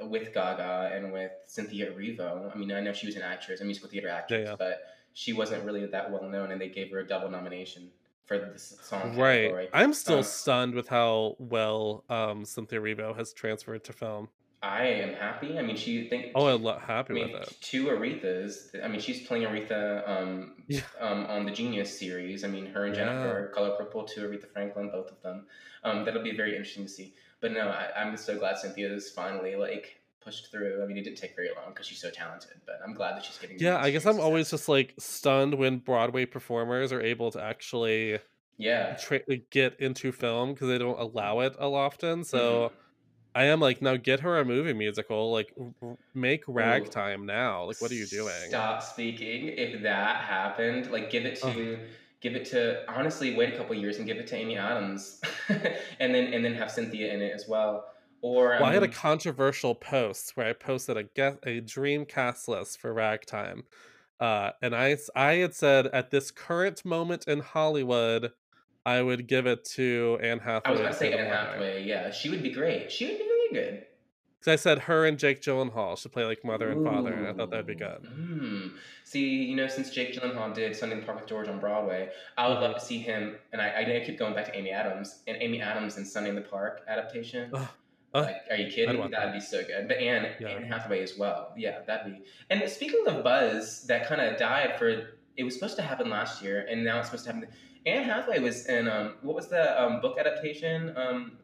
um, with Gaga and with Cynthia Erivo. I mean, I know she was an actress, a musical theater actress, yeah. but she wasn't really that well known, and they gave her a double nomination for this song Right. category. I'm still Um, stunned with how well um Cynthia Erivo has transferred to film. I am happy. I mean, she think. Oh, I'm happy I mean, with it. two Arethas. I mean, she's playing Aretha um, Yeah. um, on the Genius series. I mean, her and Yeah. Jennifer, Color Purple, to Aretha Franklin, both of them. Um, that'll be very interesting to see. But no, I, I'm just so glad Cynthia is finally like pushed through. I mean, it didn't take very long because she's so talented. But I'm glad that she's getting. Yeah, I guess I'm always just like stunned when Broadway performers are able to actually yeah. tra- get into film because they don't allow it all often. Mm-hmm. I am like, now get her a movie musical. Like, make Ragtime now. Like, what are you doing? Stop speaking. If that happened, like give it to give it to honestly wait a couple years and give it to Amy Adams, and then and then have Cynthia in it as well. Or Well, I had a controversial post where I posted a guest, a dream cast list for Ragtime, uh, and I I had said at this current moment in Hollywood, I would give it to Anne Hathaway. I was about to say Anne. Hathaway. Yeah, she would be great. She would be really good. Because I said her and Jake Gyllenhaal should play like mother and father, and I thought that'd be good. Mm. See, you know, since Jake Gyllenhaal did Sunday in the Park with George on Broadway, I would Mm-hmm. love to see him. And I, I keep going back to Amy Adams and Amy Adams in Sunday in the Park adaptation. Ugh. like, are you kidding? That'd that. be so good. But Anne, Yeah. Anne Hathaway as well. Yeah, that'd be. And speaking of buzz, that kind of died for. It was supposed to happen last year, and now it's supposed to happen. Anne Hathaway was in um, what was the um, book adaptation? Um,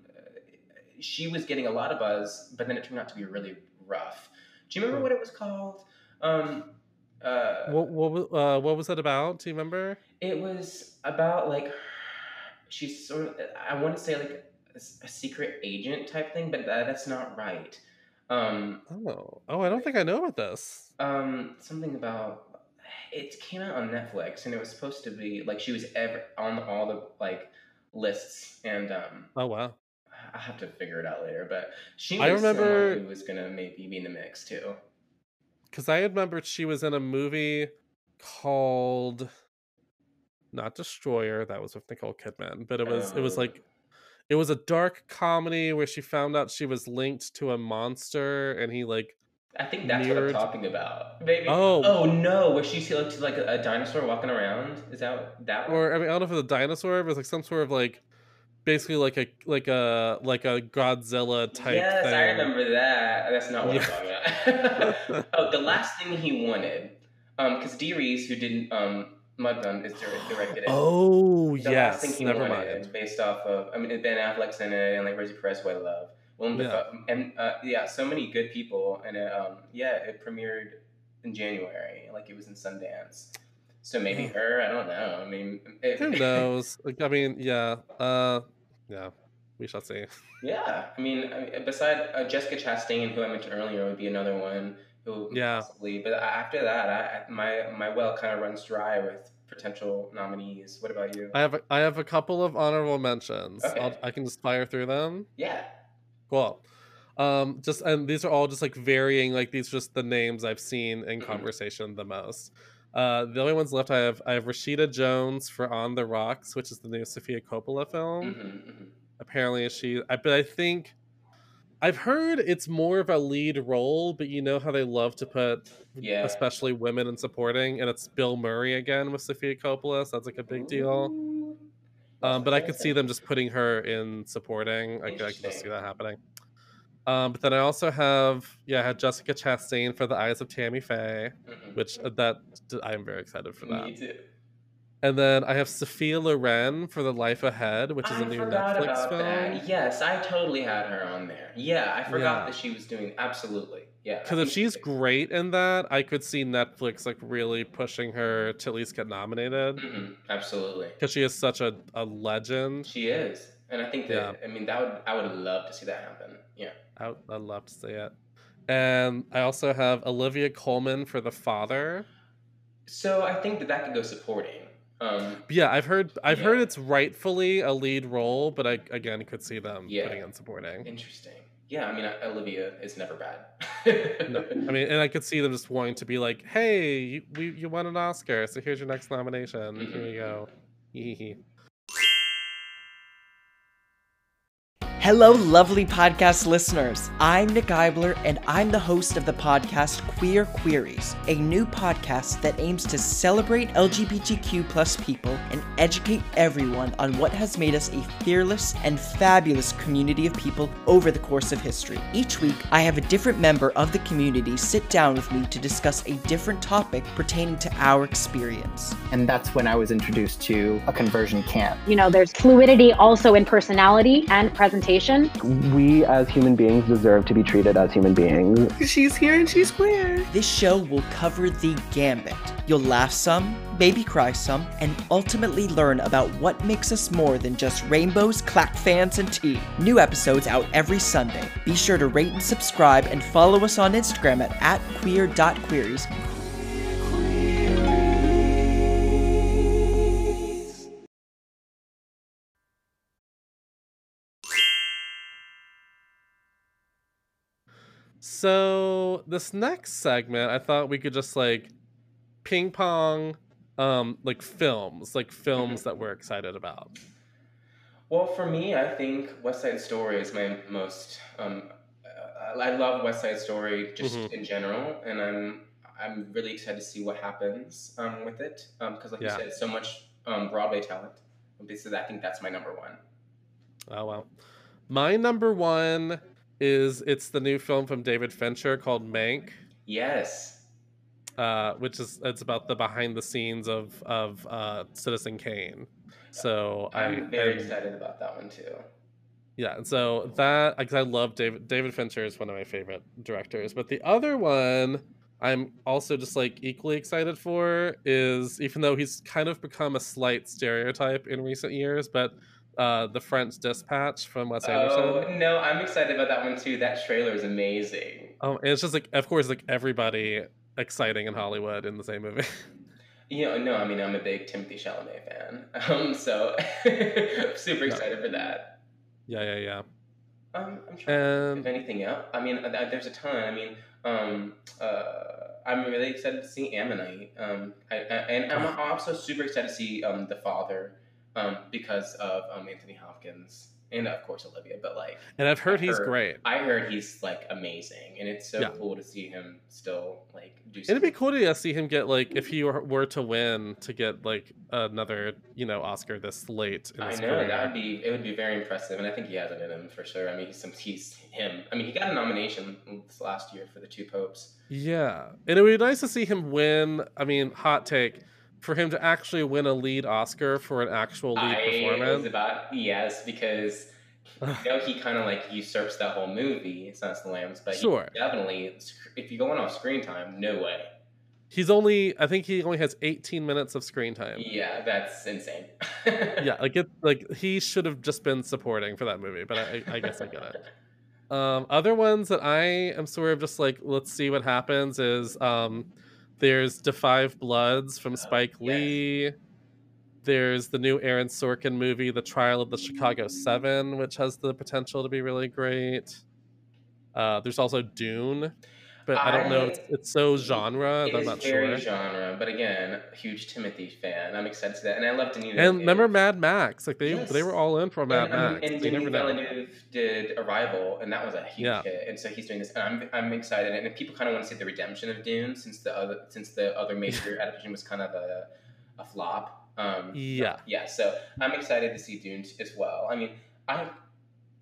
she was getting a lot of buzz, but then it turned out to be really rough. Do you remember Hmm. what it was called? Um, uh, What what uh, what was it about? Do you remember? it was about like she's sort of I want to say like a secret agent type thing, but that, that's not right. Um, Oh, oh, I don't think I know about this. um, something about it came out on Netflix, and it was supposed to be like she was ever on all the like lists, and um, Oh wow. I have to figure it out later. But she I remember- who was gonna maybe be in the mix too. because I remembered she was in a movie called not Destroyer. That was with Nicole Kidman, but it was it was Oh. like it was a dark comedy where she found out she was linked to a monster, and he like I think that's what I'm talking about. Maybe. Oh. Oh no, where she looked like a, a dinosaur walking around. Is that that one? or I mean I don't know if it was a dinosaur, but it was like some sort of like basically like a like a like a Godzilla type yes, thing. I remember that. That's not what Yeah. I'm talking about. oh, the last thing he wanted, um, because Dee Rees, who didn't um Mudbound, is directed it. Oh the last yes, thing he never wanted, mind. based off of I mean Ben Affleck's in it and like Rosie Perez, who I love. Willem Yeah. Dafoe, and uh, yeah, so many good people, and it, um, yeah, it premiered in January, like it was in Sundance. So maybe Yeah. her, I don't know. I mean, it, Who knows? Like, I mean, yeah, uh, yeah, we shall see. Yeah, I mean, I mean beside uh, Jessica Chastain, who I mentioned earlier, would be another one who Yeah. possibly. But after that, I, I- my my well kind of runs dry with potential nominees. What about you? I have a, I have a couple of honorable mentions. Okay. I'll, I can just fire through them. yeah. Cool. Um, just and these are all just like varying. Like these are just the names I've seen in Mhm. conversation the most. Uh, the only ones left I have I have Rashida Jones for On the Rocks, which is the new Sofia Coppola film. hmm hmm Apparently, she. I, but I think I've heard it's more of a lead role. But you know how they love to put, Yeah. especially women in supporting, and it's Bill Murray again with Sofia Coppola. So that's like a big deal. Um, but I could see them just putting her in supporting. I could, I could just see that happening. Um, but then I also have, yeah, I had Jessica Chastain for The Eyes of Tammy Faye, Mhm. which uh, that I'm very excited for that. Me too. And then I have Sophia Loren for The Life Ahead, which is I a new Netflix film. that. Yes, I totally had her on there. Yeah, I forgot Yeah. that she was doing absolutely. Yeah. Because if she's great in that, I could see Netflix like really pushing her to at least get nominated Mhm, absolutely. because she is such a, a legend. She is, and I think that Yeah. I mean that would I would love to see that happen. Yeah. I, would- I'd love to see it. And I also have Olivia Colman for The Father. So I think that that could go supporting. Um, yeah, I've heard I've heard it's rightfully a lead role, but I again could see them Yeah. putting in supporting. interesting. Yeah, I mean Olivia is never bad. No, I mean, and I could see them just wanting to be like, "Hey, you, we you won an Oscar, so here's your next nomination. Here you go." Mm-hmm. Hello, lovely podcast listeners. I'm Nick Eibler, and I'm the host of the podcast Queer Queries, a new podcast that aims to celebrate LGBTQ plus people and educate everyone on what has made us a fearless and fabulous community of people over the course of history. Each week, I have a different member of the community sit down with me to discuss a different topic pertaining to our experience. And that's when I was introduced to a conversion camp. You know, there's fluidity also in personality and presentation representation. We as human beings deserve to be treated as human beings. She's here and she's queer. This show will cover the gambit. You'll laugh some, maybe cry some, and ultimately learn about what makes us more than just rainbows, clack fans, and tea. New episodes out every Sunday. Be sure to rate and subscribe and follow us on Instagram at, at queer.queries. So this next segment, I thought we could just like ping pong, um, like films, like films that we're excited about. Well, for me, I think West Side Story is my most. Um, uh, I love West Side Story just Mhm. in general, and I'm I'm really excited to see what happens um, with it because, like Yeah. you said, so much um, Broadway talent. Is, I think that's my number one. Oh wow. My number one is it's the new film from David Fincher called Mank. Yes. Uh, which is it's about the behind the scenes of of uh, Citizen Kane. So I I'm very am- excited about that one too. Yeah, and so that because I love David David Fincher is one of my favorite directors, but the other one I'm also just like equally excited for is even though he's kind of become a slight stereotype in recent years, but uh, the French Dispatch from Wes Anderson. Oh no, I'm excited about that one too. That trailer is amazing. Oh, and it's just like of course like everybody exciting in Hollywood in the same movie. You know, no, I mean I'm a big Timothée Chalamet fan, um, so super excited for that. yeah, yeah, yeah. Um, I'm trying And if anything else. I mean, uh, there's a ton. I mean, um, uh, I'm really excited to see Ammonite. Um, I, I, and I'm also super excited to see um, the father um, because of um, Anthony Hopkins and of course Olivia. But like, and I've heard he's great. I heard he's like amazing, and it's so Yeah. cool to see him still like do. It'd be cool to see him get like if he were, to win to get like another you know Oscar this late in I know career. that would be it would be very impressive, and I think he has it in him for sure. I mean, he's some he's him. I mean, he got a nomination this last year for the two popes. Yeah, and it would be nice to see him win. I mean, hot take for him to actually win a lead Oscar for an actual lead I performance. was about yes because you know he kind of like usurps that whole movie. It's not the Lambs, but he Sure. definitely if you're going off screen time, no way. He's only, I think he only has 18 minutes of screen time. Yeah, that's insane. yeah, like it, like he should have just been supporting for that movie, but I, I guess I get it. Um, other ones that I am sort of just like, let's see what happens is um, there's The Five Bloods from Spike Lee. There's the new Aaron Sorkin movie, The Trial of the Chicago Seven, which has the potential to be really great. Uh, there's also Dune, but I, don't know. It's, it's so genre It I'm is not very sure. genre, but again, huge Timothy fan. I'm excited to that, and I love Denis. And remember Mad Max? Like they they were all in for Mad and, um, Max. and Denis. Villeneuve did Arrival, and that was a huge Yeah. hit. And so he's doing this, and I'm, I'm excited. And people kind of want to see the redemption of Dune since the other since the other major adaptation was kind of a, a flop. Um, Yeah. yeah. So I'm excited to see Dune as well. I mean, I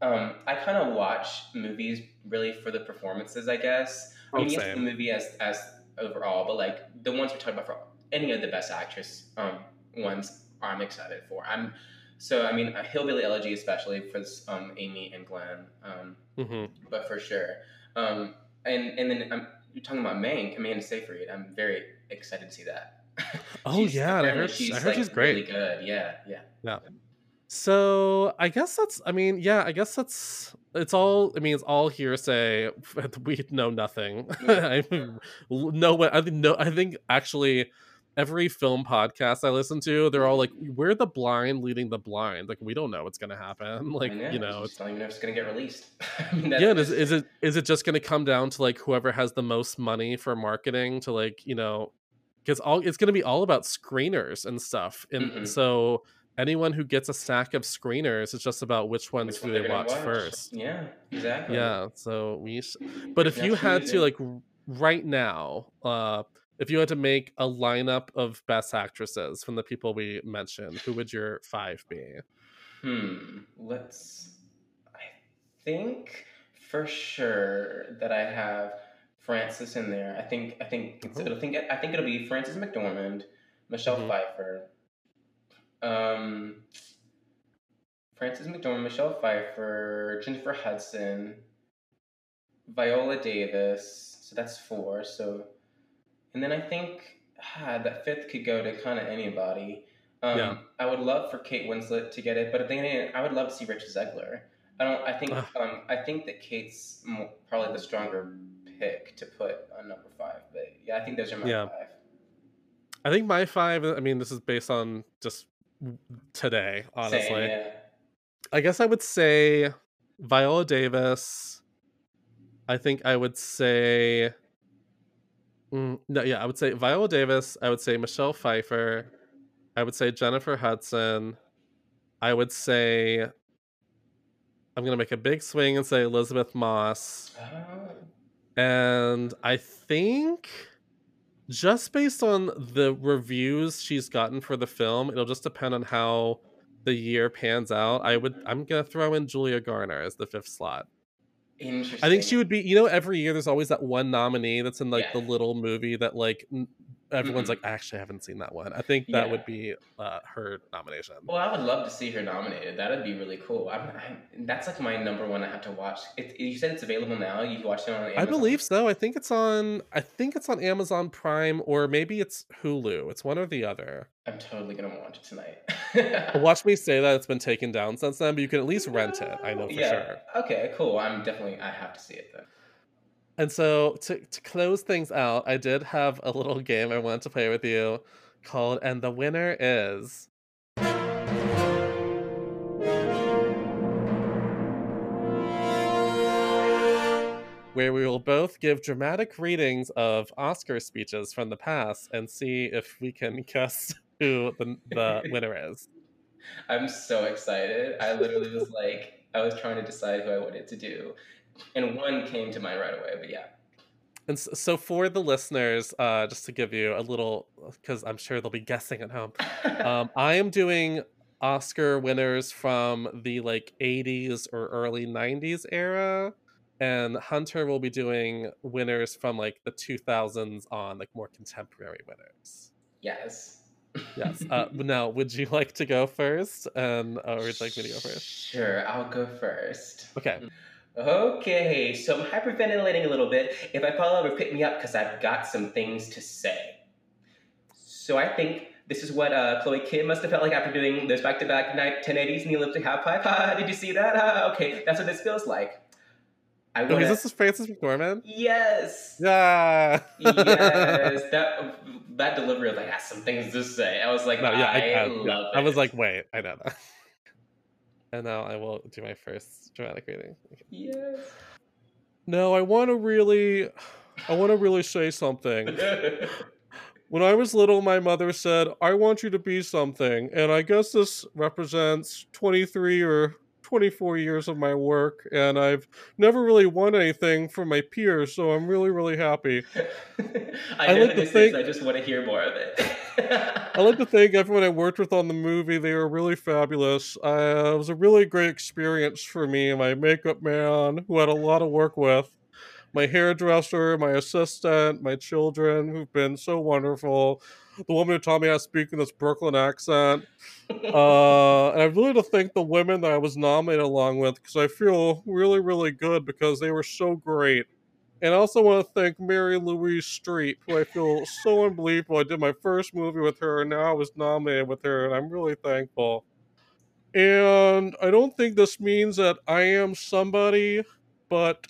um, I kind of watch movies really for the performances, I guess. I mean, yes, the movie as as overall, but like the ones we're talking about for any of the best actress um, ones, I'm excited for. I'm so I mean, Hillbilly Elegy especially for this, um, Amy and Glenn, um, hmm but for sure. Um, and and then um, you're talking about Mank, Amanda Seyfried. I'm very excited to see that. Oh She's- yeah, I heard I heard like, she's great. Really good. Yeah, yeah. Yeah. So I guess that's. I mean, yeah. I guess that's. It's all. I mean, it's all hearsay. We know nothing. I mean, no. I think no. I think actually, every film podcast I listen to, they're all like, "We're the blind leading the blind. Like we don't know what's gonna happen. Like know, you know, just don't even know if it's gonna get released. I mean, yeah. Is, is it is it just going to come down to like whoever has the most money for marketing to like you know, because all it's going to be all about screeners and stuff, and Mhm. so anyone who gets a stack of screeners, it's just about which ones Which do they they're watch, watch. first. Yeah, exactly. Yeah. So we. Sh- but if you had to like right now, uh, if you had to make a lineup of best actresses from the people we mentioned, who would your five be? Hmm. Let's. I think for sure that I have Frances in there. I think. I think. It's, Oh. I think. I think it'll be Frances McDormand, Michelle Mhm. Pfeiffer. Um. Frances McDormand, Michelle Pfeiffer, Jennifer Hudson, Viola Davis. So that's four. So, and then I think ah, that fifth could go to kind of anybody. Um, Yeah. I would love for Kate Winslet to get it, but then I would love to see Rachel Zegler. I don't. I think. Um, I think that Kate's mo- probably the stronger pick to put on number five. But yeah, I think those are my Yeah. five. I think my five. I mean, this is based on just today, honestly. Same, yeah. I guess I would say Viola Davis. I think I would say. Mm, no, yeah, I would say Viola Davis. I would say Michelle Pfeiffer. I would say Jennifer Hudson. I would say. I'm gonna make a big swing and say Elisabeth Moss. Oh. And I think just based on the reviews she's gotten for the film, it'll just depend on how the year pans out. I would I'm gonna throw in Julia Garner as the fifth slot. Interesting. I think she would be you know, every year there's always that one nominee that's in like the little movie that like everyone's Mhm. like, I actually haven't seen that one. I think that Yeah. would be uh, her nomination. Well, I would love to see her nominated. That would be really cool. I'm, i that's like my number one I have to watch. It, you said it's available now. You can watch it on Amazon. I believe so. I think it's on I think it's on Amazon Prime or maybe it's Hulu. It's one or the other. I'm totally gonna watch it tonight. Watch me say that it's been taken down since then, but you can at least rent it. I know for yeah. sure. Okay. Cool. I'm definitely. I have to see it then. And so to to close things out, I did have a little game I wanted to play with you called and the winner is where we will both give dramatic readings of Oscar speeches from the past and see if we can guess who the, the winner is. I'm so excited. I literally was like, I was trying to decide who I wanted to do, and one came to mind right away. But yeah. And so for the listeners, uh, just to give you a little, because I'm sure they'll be guessing at home, um, I am doing Oscar winners from the like 80s or early 90s era, and Hunter will be doing winners from like the 2000s on, like more contemporary winners. yes. Yes. Uh, now, would you like to go first, and or would you like me to go first? Sure, I'll go first. Okay. Okay, so I'm hyperventilating a little bit. If I fall over, pick me up because I've got some things to say. So I think this is what uh, Chloe Kim must have felt like after doing those back-to-back night 1080s and the Olympic half pipe. Did you see that? Ha, okay, that's what this feels like. I Oh, want is this Frances McDormand? Yes. Yeah. yes, that that delivery was like, I have some things to say. I was like, No, yeah, I, I, I, love yeah. it. I was like, wait, I know that. And now I will do my first dramatic reading. Okay. yes. No, I want to really, I want to really say something. When I was little, my mother said, I want you to be something. And I guess this represents 23 or 24 years of my work. And I've never really won anything from my peers. So I'm really, really happy. I, I like to this think- is. I just want to hear more of it. I like to thank everyone I worked with on the movie. They were really fabulous. Uh, it was a really great experience for me. My makeup man, who had a lot of work with, my hairdresser, my assistant, my children, who've been so wonderful. The woman who taught me how to speak in this Brooklyn accent. Uh, and I really to thank the women that I was nominated along with because I feel really, really good because they were so great. And I also want to thank Mary Louise Streep, who I feel so unbelievable. I did my first movie with her, and now I was nominated with her, and I'm really thankful. And I don't think this means that I am somebody, but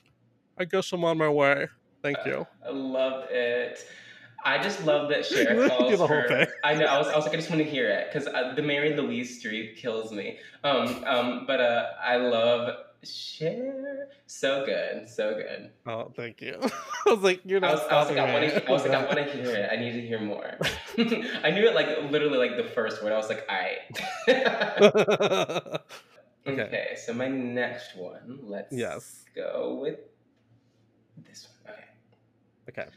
I guess I'm on my way. Thank you. I love it. I just love that Cher calls the whole her. thing. I know. I was, I was like, I just want to hear it because uh, the Mary Louise Streep kills me. Um, um, but uh, I love Cher. So good, so good. Oh, thank you. I was like, you're I not was, I was like, I want to. I was like, I want to hear it. I need to hear more. I knew it like literally like the first word. I was like, I. Okay. okay, so my next one. Let's Yes. go with this one. Okay. Okay.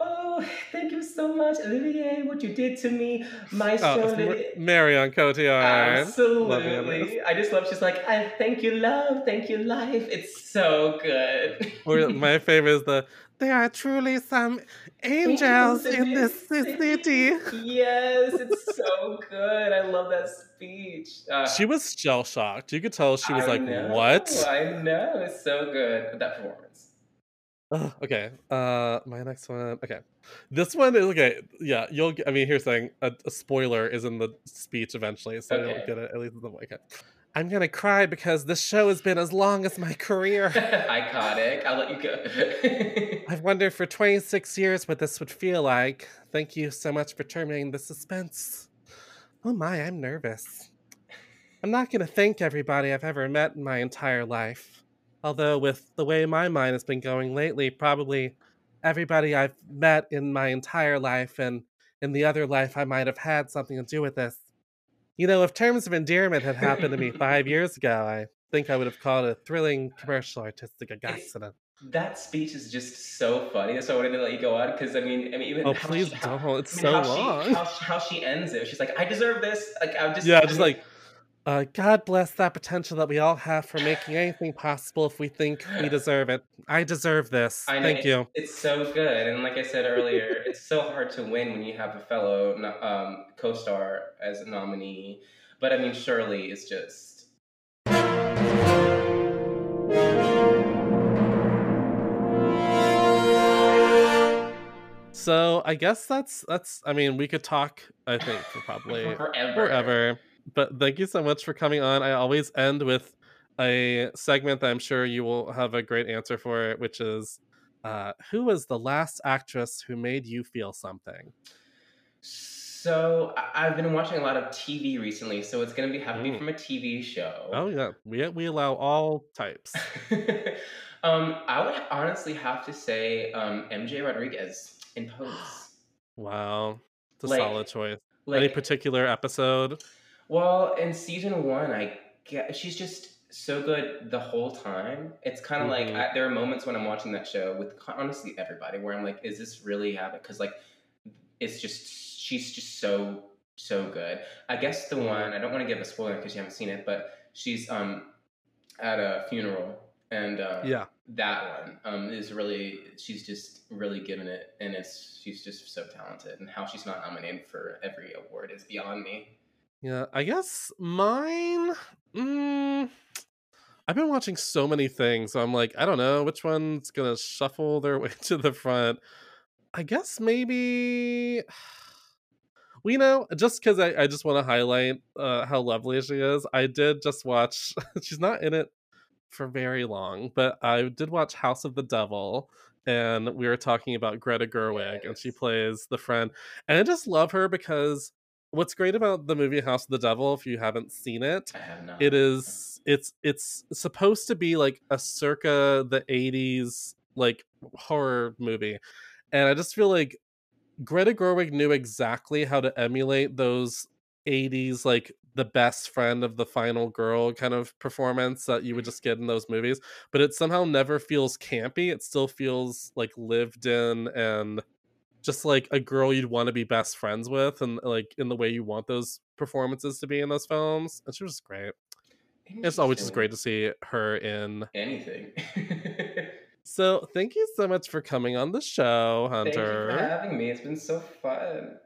Oh, thank you so much, Olivier. What you did to me, my Oh, show, Mar- Marion Cotillard. Lovely on this. Absolutely. I just love. She's like, I thank you, love. Thank you, life. It's so good. Or my favorite is the there are truly some angels in this city. Yes, it's so good. I love that speech. Uh, She was shell shocked. You could tell she was I like, know, "What?" I know. It's so good. That performance. Okay. Uh, my next one. Okay, this one is okay. Yeah, you'll. get- I mean, here's saying a, a spoiler is in the speech eventually, so Okay. you'll get it at least in the okay. I'm gonna cry because this show has been as long as my career. Iconic. I'll let you go. I've wondered for 26 years what this would feel like. Thank you so much for terminating the suspense. Oh my, I'm nervous. I'm not to thank everybody I've ever met in my entire life. Although, with the way my mind has been going lately, probably everybody I've met in my entire life and in the other life I might have had something to do with this. You know, if terms of endearment had happened to me five years ago, I think I would have called it a thrilling commercial artistic accident. that speech is just so funny. So I wanted to let you go on because I mean, I mean, even Oh, how please she, don't. It's I mean, so how long. She, how, she- how she ends it. She's like, I deserve this. Like I'm just yeah, I just like, uh, God bless that potential that we all have for making anything possible if we think we deserve it. I deserve this. I Thank it's, you. It's so good, and like I said earlier, it's so hard to win when you have a fellow um, co-star as a nominee. But I mean, Shirley is just. So I guess that's that's. I mean, we could talk. I think for probably Forever. forever. But thank you so much for coming on. I always end with a segment that I'm sure you will have a great answer for, it, which is, uh, who was the last actress who made you feel something? So I've been watching a lot of TV recently, so it's gonna be have to be Mm. from a TV show. Oh yeah, we we allow all types. um, I would honestly have to say um, MJ Rodriguez in Pose. Wow, it's a Like- solid choice. Any particular episode? Well, in season one, I get she's just so good the whole time. It's kind of Mhm. like I, there are moments when I'm watching that show with honestly everybody where I'm like, is this really happening? Because like, it's just she's just so so good. I guess the one I don't want to give a spoiler because you haven't seen it, but she's um at a funeral and um, Yeah. that one um is really she's just really given it and it's she's just so talented and how she's not nominated for every award is beyond me. Yeah, I guess mine. Mm, I've been watching so many things, so I'm like, I don't know which one's gonna shuffle their way to the front. I guess maybe. We know just because I, I just want to highlight uh, how lovely she is. I did just watch. she's not in it for very long, but I did watch House of the Devil, and we were talking about Greta Gerwig, and she plays the friend, and I just love her because what's great about the movie House of the Devil, if you haven't seen it, have it is it's it's supposed to be like a circa the 80s like horror movie. And I just feel like Greta Gerwig knew exactly how to emulate those 80s like the best friend of the final girl kind of performance that you would mm-hmm. just get in those movies, but it somehow never feels campy. It still feels like lived in and just like a girl you'd want to be best friends with and like in the way you want those performances to be in those films. And she was just great. It's always just great to see her in. anything. So thank you so much for coming on the show, Hunter. Thank you for having me. It's been so fun.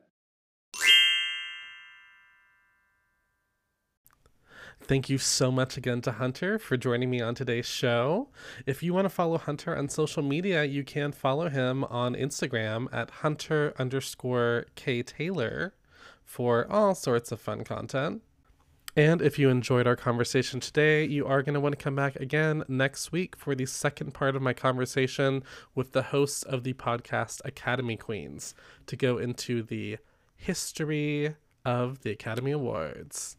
Thank you so much again to Hunter for joining me on today's show. If you want to follow Hunter on social media, you can follow him on Instagram at Hunter underscore K Taylor for all sorts of fun content. And if you enjoyed our conversation today, you are going to want to come back again next week for the second part of my conversation with the hosts of the podcast Academy Queens to go into the history of the Academy Awards.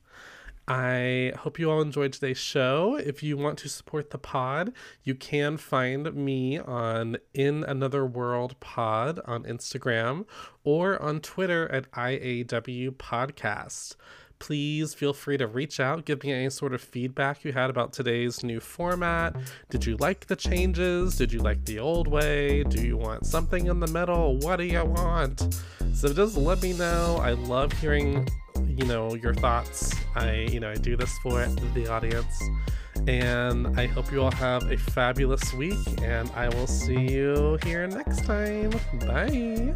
I hope you all enjoyed today's show. If you want to support the pod, you can find me on In Another World Pod on Instagram or on Twitter at IAW Podcast. please feel free to reach out, give me any sort of feedback you had about today's new format. Did you like the changes? Did you like the old way? Do you want something in the middle? What do you want? So just let me know. I love hearing, you know, your thoughts. I, you know, I do this for the audience. And I hope you all have a fabulous week, and I will see you here next time. Bye.